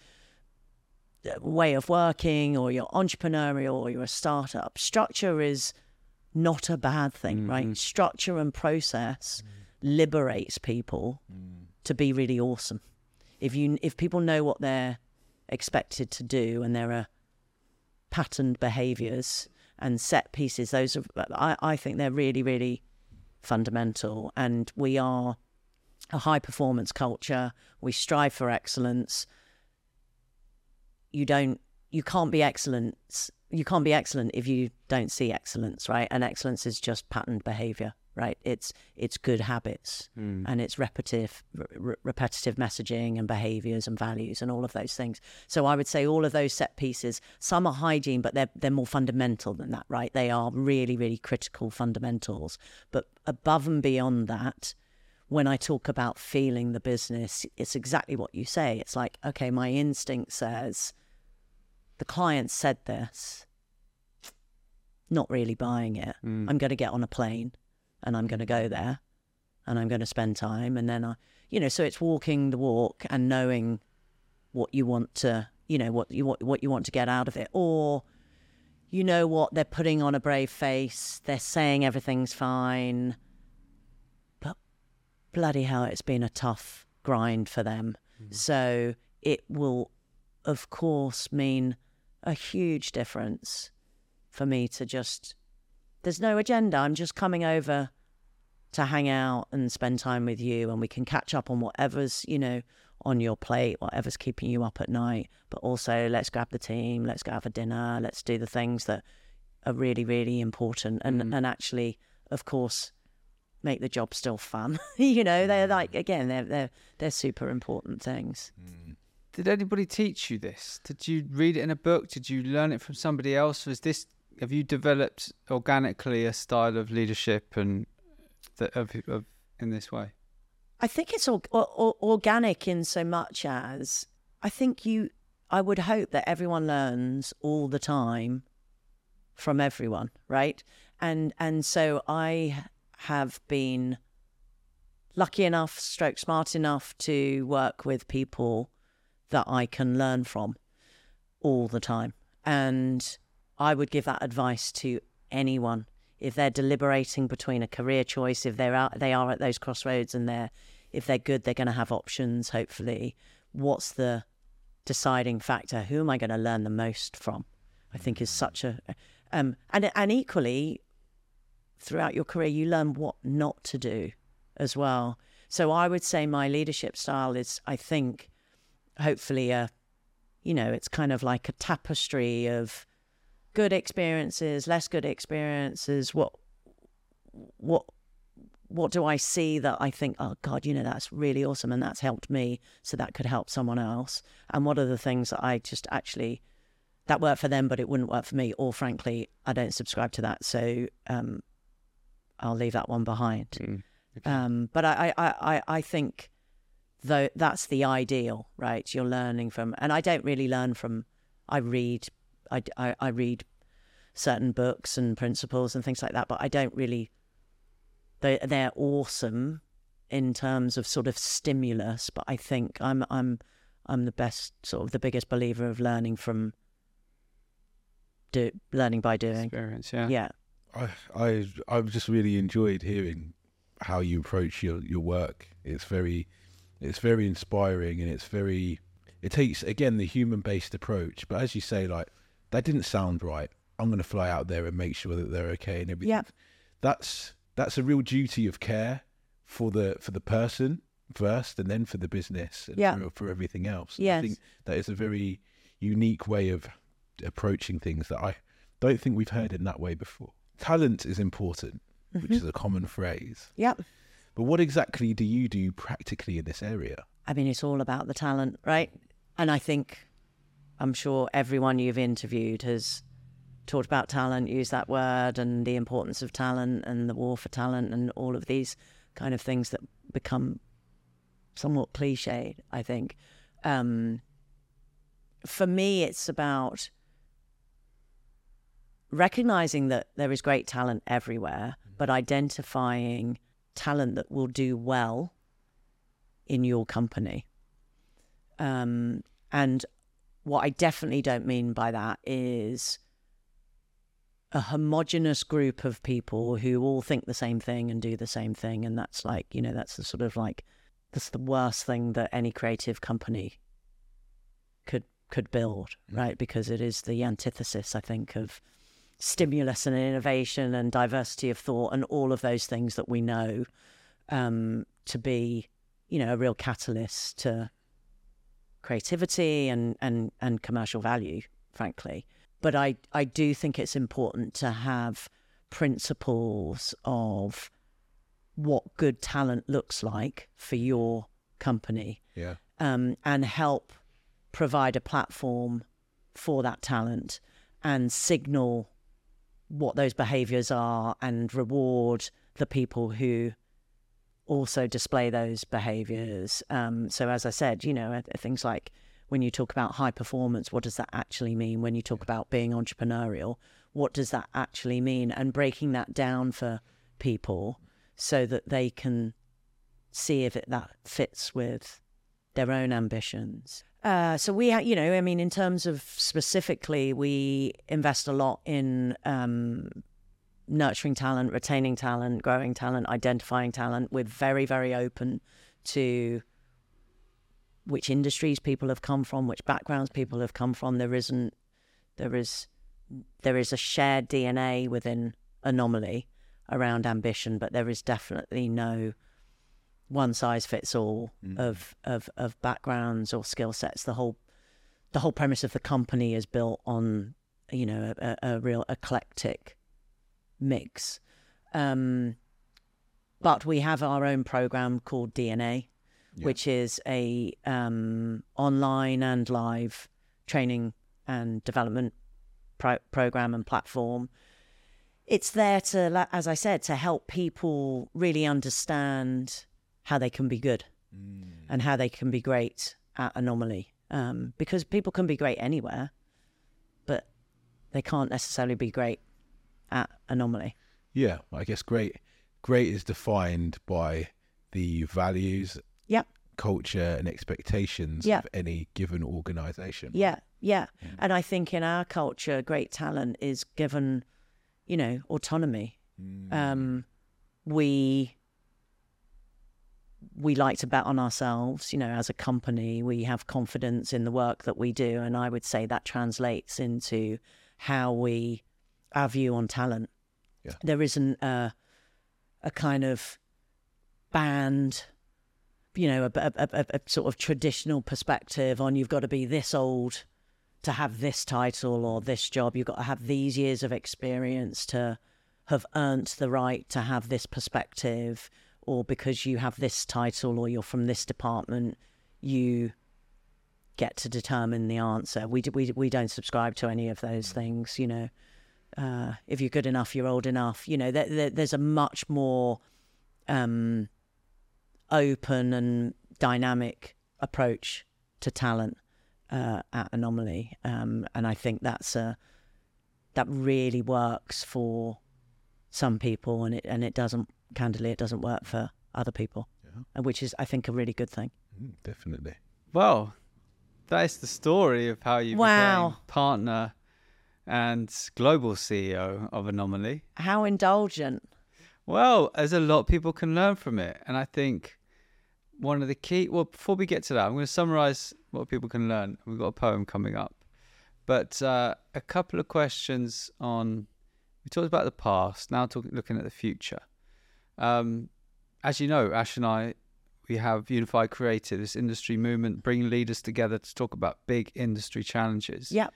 uh, way of working or you're entrepreneurial or you're a startup structure is not a bad thing right? Structure and process liberates people to be really awesome. If you if people know what they're expected to do and there are patterned behaviors and set pieces those are i, I think they're really really fundamental and we are a high performance culture. We strive for excellence. You don't you can't be excellent you can't be excellent if you don't see excellence right? And excellence is just patterned behavior right? It's it's good habits hmm. and it's repetitive re- repetitive messaging and behaviors and values and all of those things. So i would say all of those set pieces some are hygiene but they're they're more fundamental than that right? They are really really critical fundamentals. But above and beyond that when I talk about feeling the business, it's exactly what you say. It's like, okay, my instinct says the client said this, not really buying it. Mm. I'm going to get on a plane and I'm going to go there and I'm going to spend time. And then I, you know, so it's walking the walk and knowing what you want to, you know, what you what, what you want to get out of it. Or, you know what, they're putting on a brave face, they're saying everything's fine but bloody hell, it's been a tough grind for them. Mm. So it will, of course, mean a huge difference for me to just. There's no agenda. I'm just coming over to hang out and spend time with you, and we can catch up on whatever's, you know, on your plate, whatever's keeping you up at night. But also, let's grab the team, let's go have a dinner, let's do the things that are really, really important, and mm. and actually, of course, make the job still fun. you know, they're mm. like again, they're they're they're super important things. Mm. Did anybody teach you this? Did you read it in a book? Did you learn it from somebody else? Was this have you developed organically a style of leadership and of, of in this way? I think it's all, or, organic in so much as I think you. I would hope that everyone learns all the time from everyone, right? And and so I have been lucky enough, stroke smart enough to work with people that I can learn from all the time. And I would give that advice to anyone if they're deliberating between a career choice, if they're out, they are at those crossroads and they're if they're good, they're going to have options. Hopefully, what's the deciding factor? Who am I going to learn the most from? I think is such a um, and and equally throughout your career, you learn what not to do as well. So I would say my leadership style is, I think, hopefully a, you know, it's kind of like a tapestry of good experiences, less good experiences. What, what, what do I see that I think, oh God, you know, that's really awesome and that's helped me, so that could help someone else. And what are the things that I just actually that worked for them, but it wouldn't work for me, or frankly, I don't subscribe to that. So um, I'll leave that one behind. Mm. Okay. Um, but I, I, I, I think though that's the ideal, right? You're learning from, and I don't really learn from. I read, I, I, I read certain books and principles and things like that, but I don't really. They they're awesome in terms of sort of stimulus, but I think I'm I'm I'm the best sort of the biggest believer of learning from do learning by doing experience. Yeah, yeah. I I I've just really enjoyed hearing how you approach your your work. It's very it's very inspiring and it's very it takes again the human based approach. But as you say, like that didn't sound right. I'm going to fly out there and make sure that they're okay and everything. Yeah. That's that's a real duty of care for the for the person first, and then for the business and yeah. for, for everything else. Yes. I think that is a very unique way of approaching things that I don't think we've heard in that way before. Talent is important, mm-hmm. which is a common phrase. Yep. But what exactly do you do practically in this area? I mean, it's all about the talent, right? And I think, I'm sure everyone you've interviewed has talked about talent, used that word, and the importance of talent and the war for talent, and all of these kind of things that become somewhat cliched, I think. Um, for me, it's about recognizing that there is great talent everywhere, but identifying talent that will do well in your company. Um, and what I definitely don't mean by that is a homogenous group of people who all think the same thing and do the same thing. And that's like, you know, that's the sort of like, that's the worst thing that any creative company could could build, mm. right? Because it is the antithesis, I think, of stimulus and innovation and diversity of thought and all of those things that we know um, to be, you know, a real catalyst to creativity and, and, and commercial value, frankly. But I, I do think it's important to have principles of what good talent looks like for your company. Yeah. Um, and help provide a platform for that talent and signal what those behaviors are and reward the people who also display those behaviors. Um, so, as I said, you know, things like when you talk about high performance, what does that actually mean? When you talk about being entrepreneurial, what does that actually mean? And breaking that down for people so that they can see if it, that fits with their own ambitions. Uh, so we, you know, I mean, in terms of specifically, we invest a lot in um, nurturing talent, retaining talent, growing talent, identifying talent. We're very, very open to which industries people have come from, which backgrounds people have come from. There isn't, there is, there is a shared DNA within Anomaly around ambition, but there is definitely no one size fits all mm. of, of of backgrounds or skill sets. The whole the whole premise of the company is built on you know a, a real eclectic mix. Um, but we have our own program called DNA, yeah. which is a um, online and live training and development pro- program and platform it's there to, as I said, to help people really understand how they can be good and how they can be great at anomaly. Um, because people can be great anywhere, but they can't necessarily be great at anomaly. Yeah, I guess great. Great is defined by the values, Yep. culture, and expectations Yeah. of any given organization. Yeah, yeah. And I think in our culture, great talent is given, you know, autonomy. Um, we we like to bet on ourselves. You know, as a company, we have confidence in the work that we do, and I would say that translates into how we our view on talent. Yeah. There isn't a a kind of band you know, a, a, a, a sort of traditional perspective on you've got to be this old to have this title or this job. You've got to have these years of experience to have earned the right to have this perspective, or because you have this title or you're from this department, you get to determine the answer. We, we, we don't subscribe to any of those things, you know. Uh, if you're good enough, you're old enough. You know, there, there, there's a much more um, open and dynamic approach to talent uh, at Anomaly, um, and I think that's a that really works for some people, and it and it doesn't. Candidly, it doesn't work for other people, and which is I think a really good thing. Mm, definitely. Well, that is the story of how you Wow. became partner and global CEO of Anomaly. How indulgent! Well, there's a lot people can learn from it. And I think one of the key, well, before we get to that, I'm going to summarize what people can learn. We've got a poem coming up. But uh, a couple of questions on, we talked about the past, now talking, looking at the future. Um, as you know, Ash and I, we have Unified Creative, this industry movement, bringing leaders together to talk about big industry challenges Yep.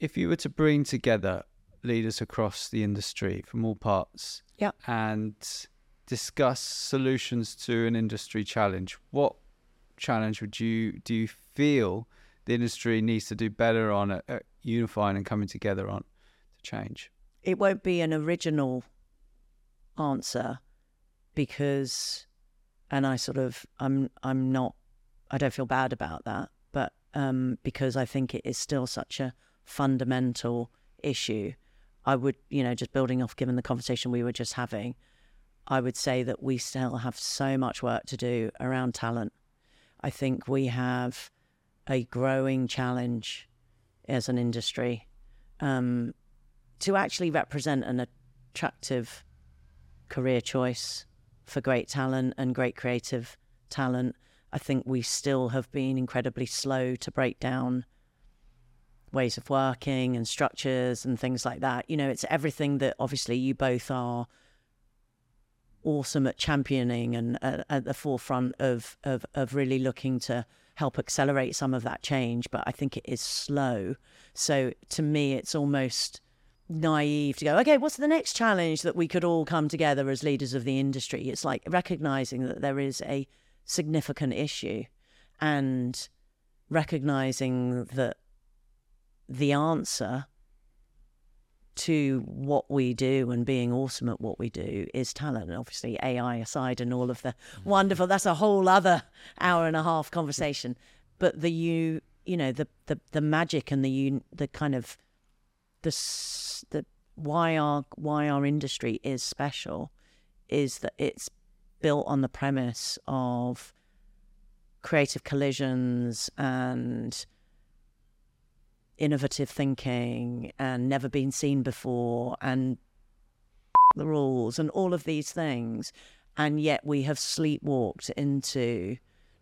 if you were to bring together leaders across the industry from all parts Yep. and discuss solutions to an industry challenge, what challenge would you do you feel the industry needs to do better on at, at unifying and coming together on to change? it won't be an original answer because and I sort of I'm I'm not I don't feel bad about that but um because I think it is still such a fundamental issue. I would you know just building off given the conversation we were just having I would say that we still have so much work to do around talent. I think we have a growing challenge as an industry um, to actually represent an attractive career choice for great talent and great creative talent. I think we still have been incredibly slow to break down ways of working and structures and things like that. You know, it's everything that obviously you both are awesome at championing and at, at the forefront of, of of really looking to help accelerate some of that change. But I think it is slow. So to me, it's almost naive to go, okay, what's the next challenge that we could all come together as leaders of the industry? It's like recognizing that there is a significant issue and recognizing that the answer to what we do and being awesome at what we do is talent. And obviously, AI aside and all of the mm. wonderful, that's a whole other hour and a half conversation. But the you, you know, the the the magic and the un, the kind of the the why our why our industry is special is that it's built on the premise of creative collisions and innovative thinking and never been seen before and the rules and all of these things. And yet we have sleepwalked into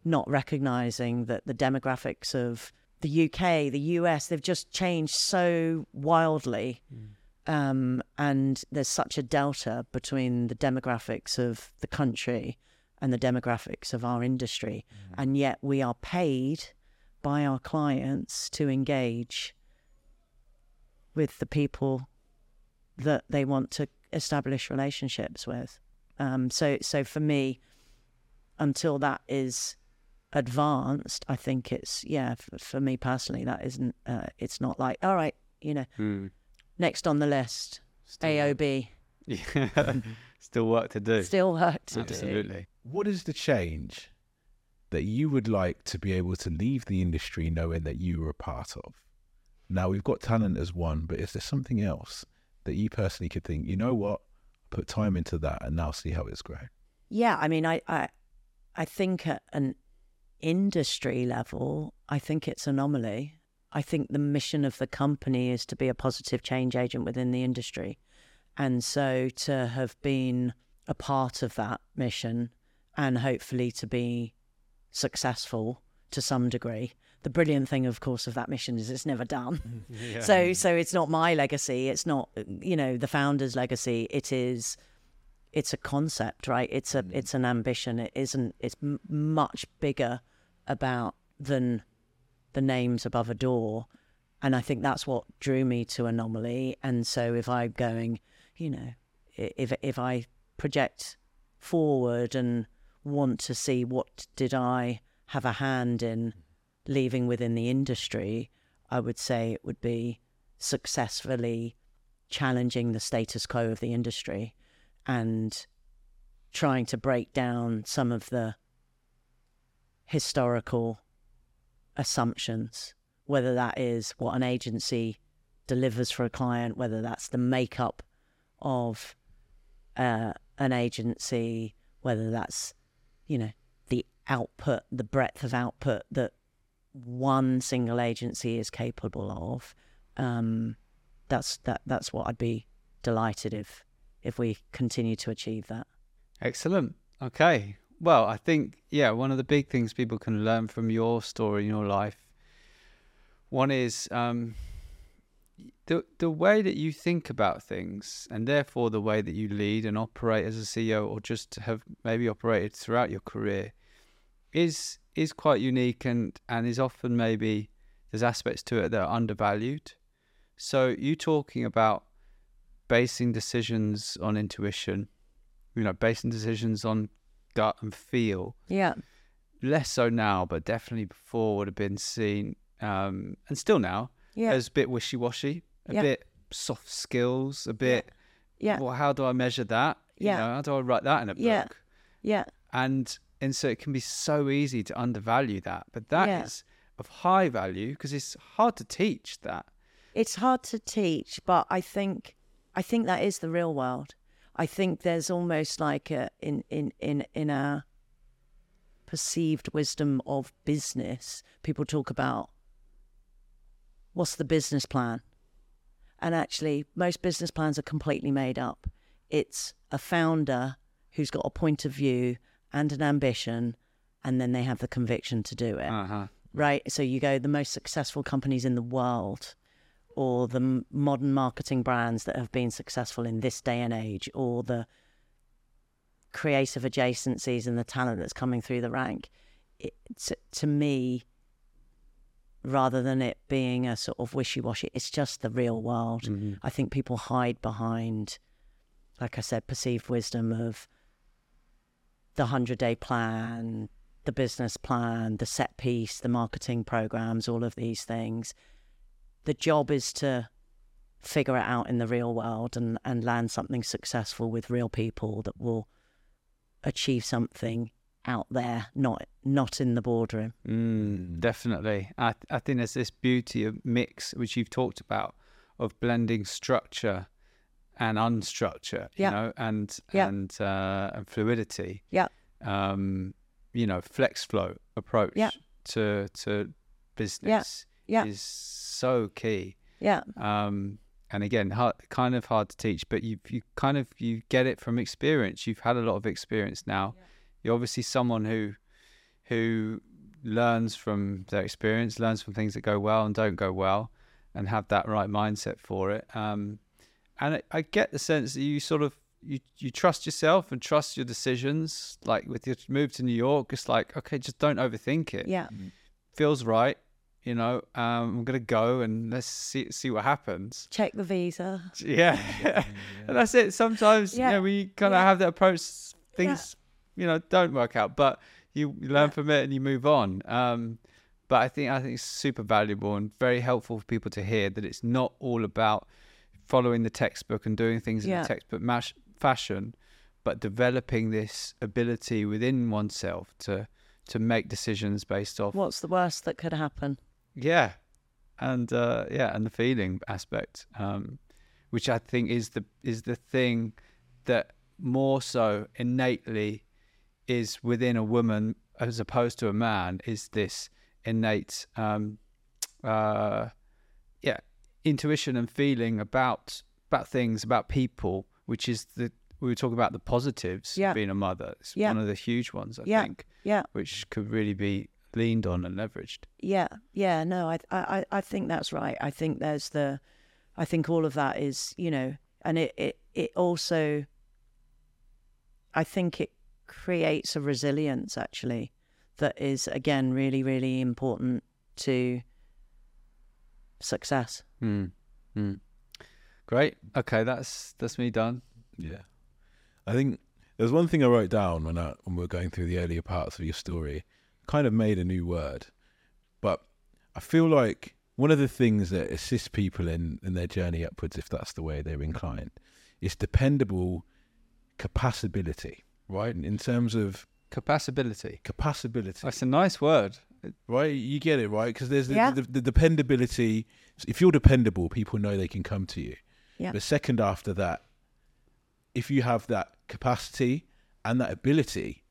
not recognizing that the demographics of the UK, the US, they've just changed so wildly. Um, and there's such a delta between the demographics of the country and the demographics of our industry. And yet we are paid by our clients to engage with the people that they want to establish relationships with. Um, so, so for me, until that is advanced, I think it's yeah. For, for me personally, that isn't. Uh, it's not like all right, you know, next on the list. AOB. Yeah. Still work to do. Still work to do. Absolutely. What is the change that you would like to be able to leave the industry knowing that you were a part of? Now we've got talent as one, but is there something else that you personally could think, you know what, put time into that and now see how it's grown? Yeah, I mean, I, I, I think at an industry level, I think it's anomaly. I think the mission of the company is to be a positive change agent within the industry. And so to have been a part of that mission and hopefully to be successful to some degree. The brilliant thing, of course, of that mission is it's never done. So, so it's not my legacy. It's not, you know, the founder's legacy. It is, it's a concept, right? It's a, mm. it's an ambition. It isn't. It's m- much bigger about than the names above a door, and I think that's what drew me to Anomaly. And so, if I'm going, you know, if if I project forward and want to see what did I have a hand in leaving within the industry, I would say it would be successfully challenging the status quo of the industry and trying to break down some of the historical assumptions, whether that is what an agency delivers for a client, whether that's the makeup of uh, an agency, whether that's, you know, the output, the breadth of output that one single agency is capable of. Um, that's that. That's what I'd be delighted if if we continue to achieve that. Excellent. Okay. Well, I think yeah, one of the big things people can learn from your story in your life. One is um, the the way that you think about things, and therefore the way that you lead and operate as a CEO, or just have maybe operated throughout your career, is is quite unique and and is often maybe there's aspects to it that are undervalued. So you talking about basing decisions on intuition, you know, basing decisions on gut and feel. Yeah. Less so now, but definitely before would have been seen, um, and still now, Yeah. as a bit wishy washy, a Yeah. bit soft skills, a bit. Yeah. Well, how do I measure that? You Yeah. know, how do I write that in a book? Yeah. Yeah. and and so it can be so easy to undervalue that but that is Yeah. of high value because it's hard to teach that It's hard to teach, but I think I think that is the real world. I think there's almost like a in in in in a perceived wisdom of business. People talk about what's the business plan, and actually, most business plans are completely made up. It's a founder who's got a point of view and an ambition, and then they have the conviction to do it uh-huh right? So you go the most successful companies in the world, or the m- modern marketing brands that have been successful in this day and age, or the creative adjacencies and the talent that's coming through the rank. It, to, to me, rather than it being a sort of wishy-washy, it's just the real world. Mm-hmm. I think people hide behind, like I said, perceived wisdom of the 100 day plan, the business plan, the set piece, the marketing programs, all of these things. The job is to figure it out in the real world and, and land something successful with real people that will achieve something out there, not not in the boardroom. mm, definitely I, I think there's this beauty of mix which you've talked about of blending structure and unstructure you Yeah. know and Yeah. and uh, and fluidity Yeah. um you know flex flow approach Yeah. to to business Yeah. is so key Yeah. um, and again, hard, kind of hard to teach, but you you kind of you get it from experience. You've had a lot of experience now. You're obviously someone who who learns from their experience, learns from things that go well and don't go well, and have that right mindset for it. Um, and I, I get the sense that you sort of you you trust yourself and trust your decisions. Like with your move to New York, it's like okay, just don't overthink it Yeah. feels right. You know, um, I'm gonna go and let's see see what happens. Check the visa. Yeah, and that's it. Sometimes Yeah. you know we kind of Yeah. have that approach. Things you know don't work out, but you, you learn Yeah. from it and you move on. Um, but I think I think it's super valuable and very helpful for people to hear that it's not all about following the textbook and doing things in the textbook mash, fashion, but developing this ability within oneself to to make decisions based off What's the worst that could happen? Yeah, and uh, yeah, and the feeling aspect, um, which I think is the is the thing that more so innately is within a woman as opposed to a man is this innate um, uh, yeah intuition and feeling about about things about people, which is the we were talking about the positives Yeah. of being a mother. It's Yeah. one of the huge ones I Yeah. think, Yeah, which could really be leaned on and leveraged. yeah, yeah. No, I, I, I think that's right. I think there's the, I think all of that is, you know, and it, it, it also, I think it creates a resilience actually that is again really, really important to success. Hmm. Hmm. Great. Okay, that's that's me done. Yeah. I think there's one thing I wrote down when I when we were going through the earlier parts of your story. Kind of made a new word, but I feel like one of the things that assists people in in their journey upwards, if that's the way they're inclined, is dependable capacity. Right, in terms of Capacity. capacity, That's a nice word. right? You get it, right? Because there's the, Yeah. the, the dependability. If you're dependable, people know they can come to you. Yeah. But second after that, if you have that capacity and that ability,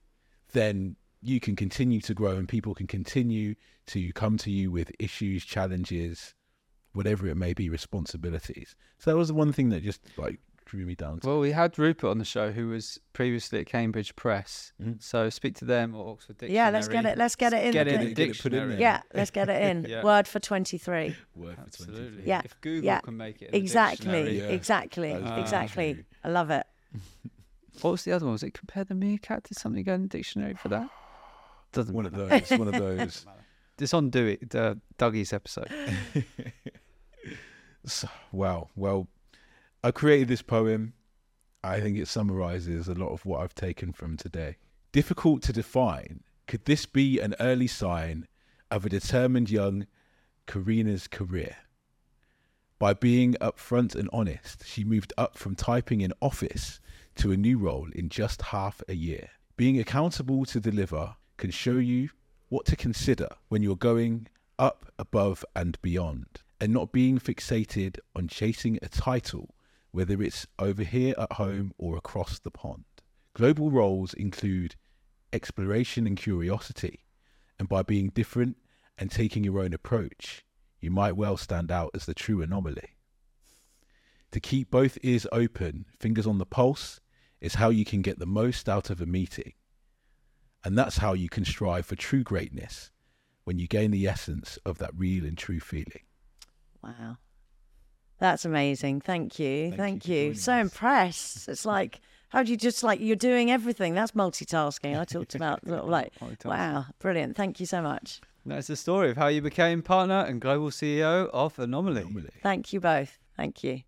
then you can continue to grow and people can continue to come to you with issues, challenges, whatever it may be, responsibilities. So that was the one thing that just like drew me down. To, Well, we had Rupert on the show, who was previously at Cambridge Press. Mhm. So speak to them or Oxford Dictionary. Yeah, let's get it. Let's get it in. Get the it in di- the Get it put in there. Yeah, let's get it in. Yeah. Word for twenty three. Word for 23. Yeah, If Google yeah. can make it in the Exactly. dictionary. Yeah. Exactly. That's very exactly. true. I love it. What was the other one? Was it compare the meerkat? to something go in the dictionary for that? Doesn't One of those. One of those. It's on Do It, uh, Dougie's episode. So, wow. Well, I created this poem. I think it summarizes a lot of what I've taken from today. Difficult to define. Could this be an early sign of a determined young Karina's career? By being upfront and honest, she moved up from typing in office to a new role in just half a year. Being accountable to deliver can show you what to consider when you're going up, above, and beyond, and not being fixated on chasing a title, whether it's over here at home or across the pond. Global roles include exploration and curiosity, and by being different and taking your own approach, you might well stand out as the true anomaly. To keep both ears open, fingers on the pulse, is how you can get the most out of a meeting. And that's how you can strive for true greatness when you gain the essence of that real and true feeling. Wow. That's amazing. Thank you. Thank Thank, you you. So us. impressed. It's like, how do you just like, you're doing everything? That's multitasking. I talked about sort of like, wow, brilliant. Thank you so much. That's the story of how you became partner and global CEO of Anomaly. Anomaly. Thank you both. Thank you.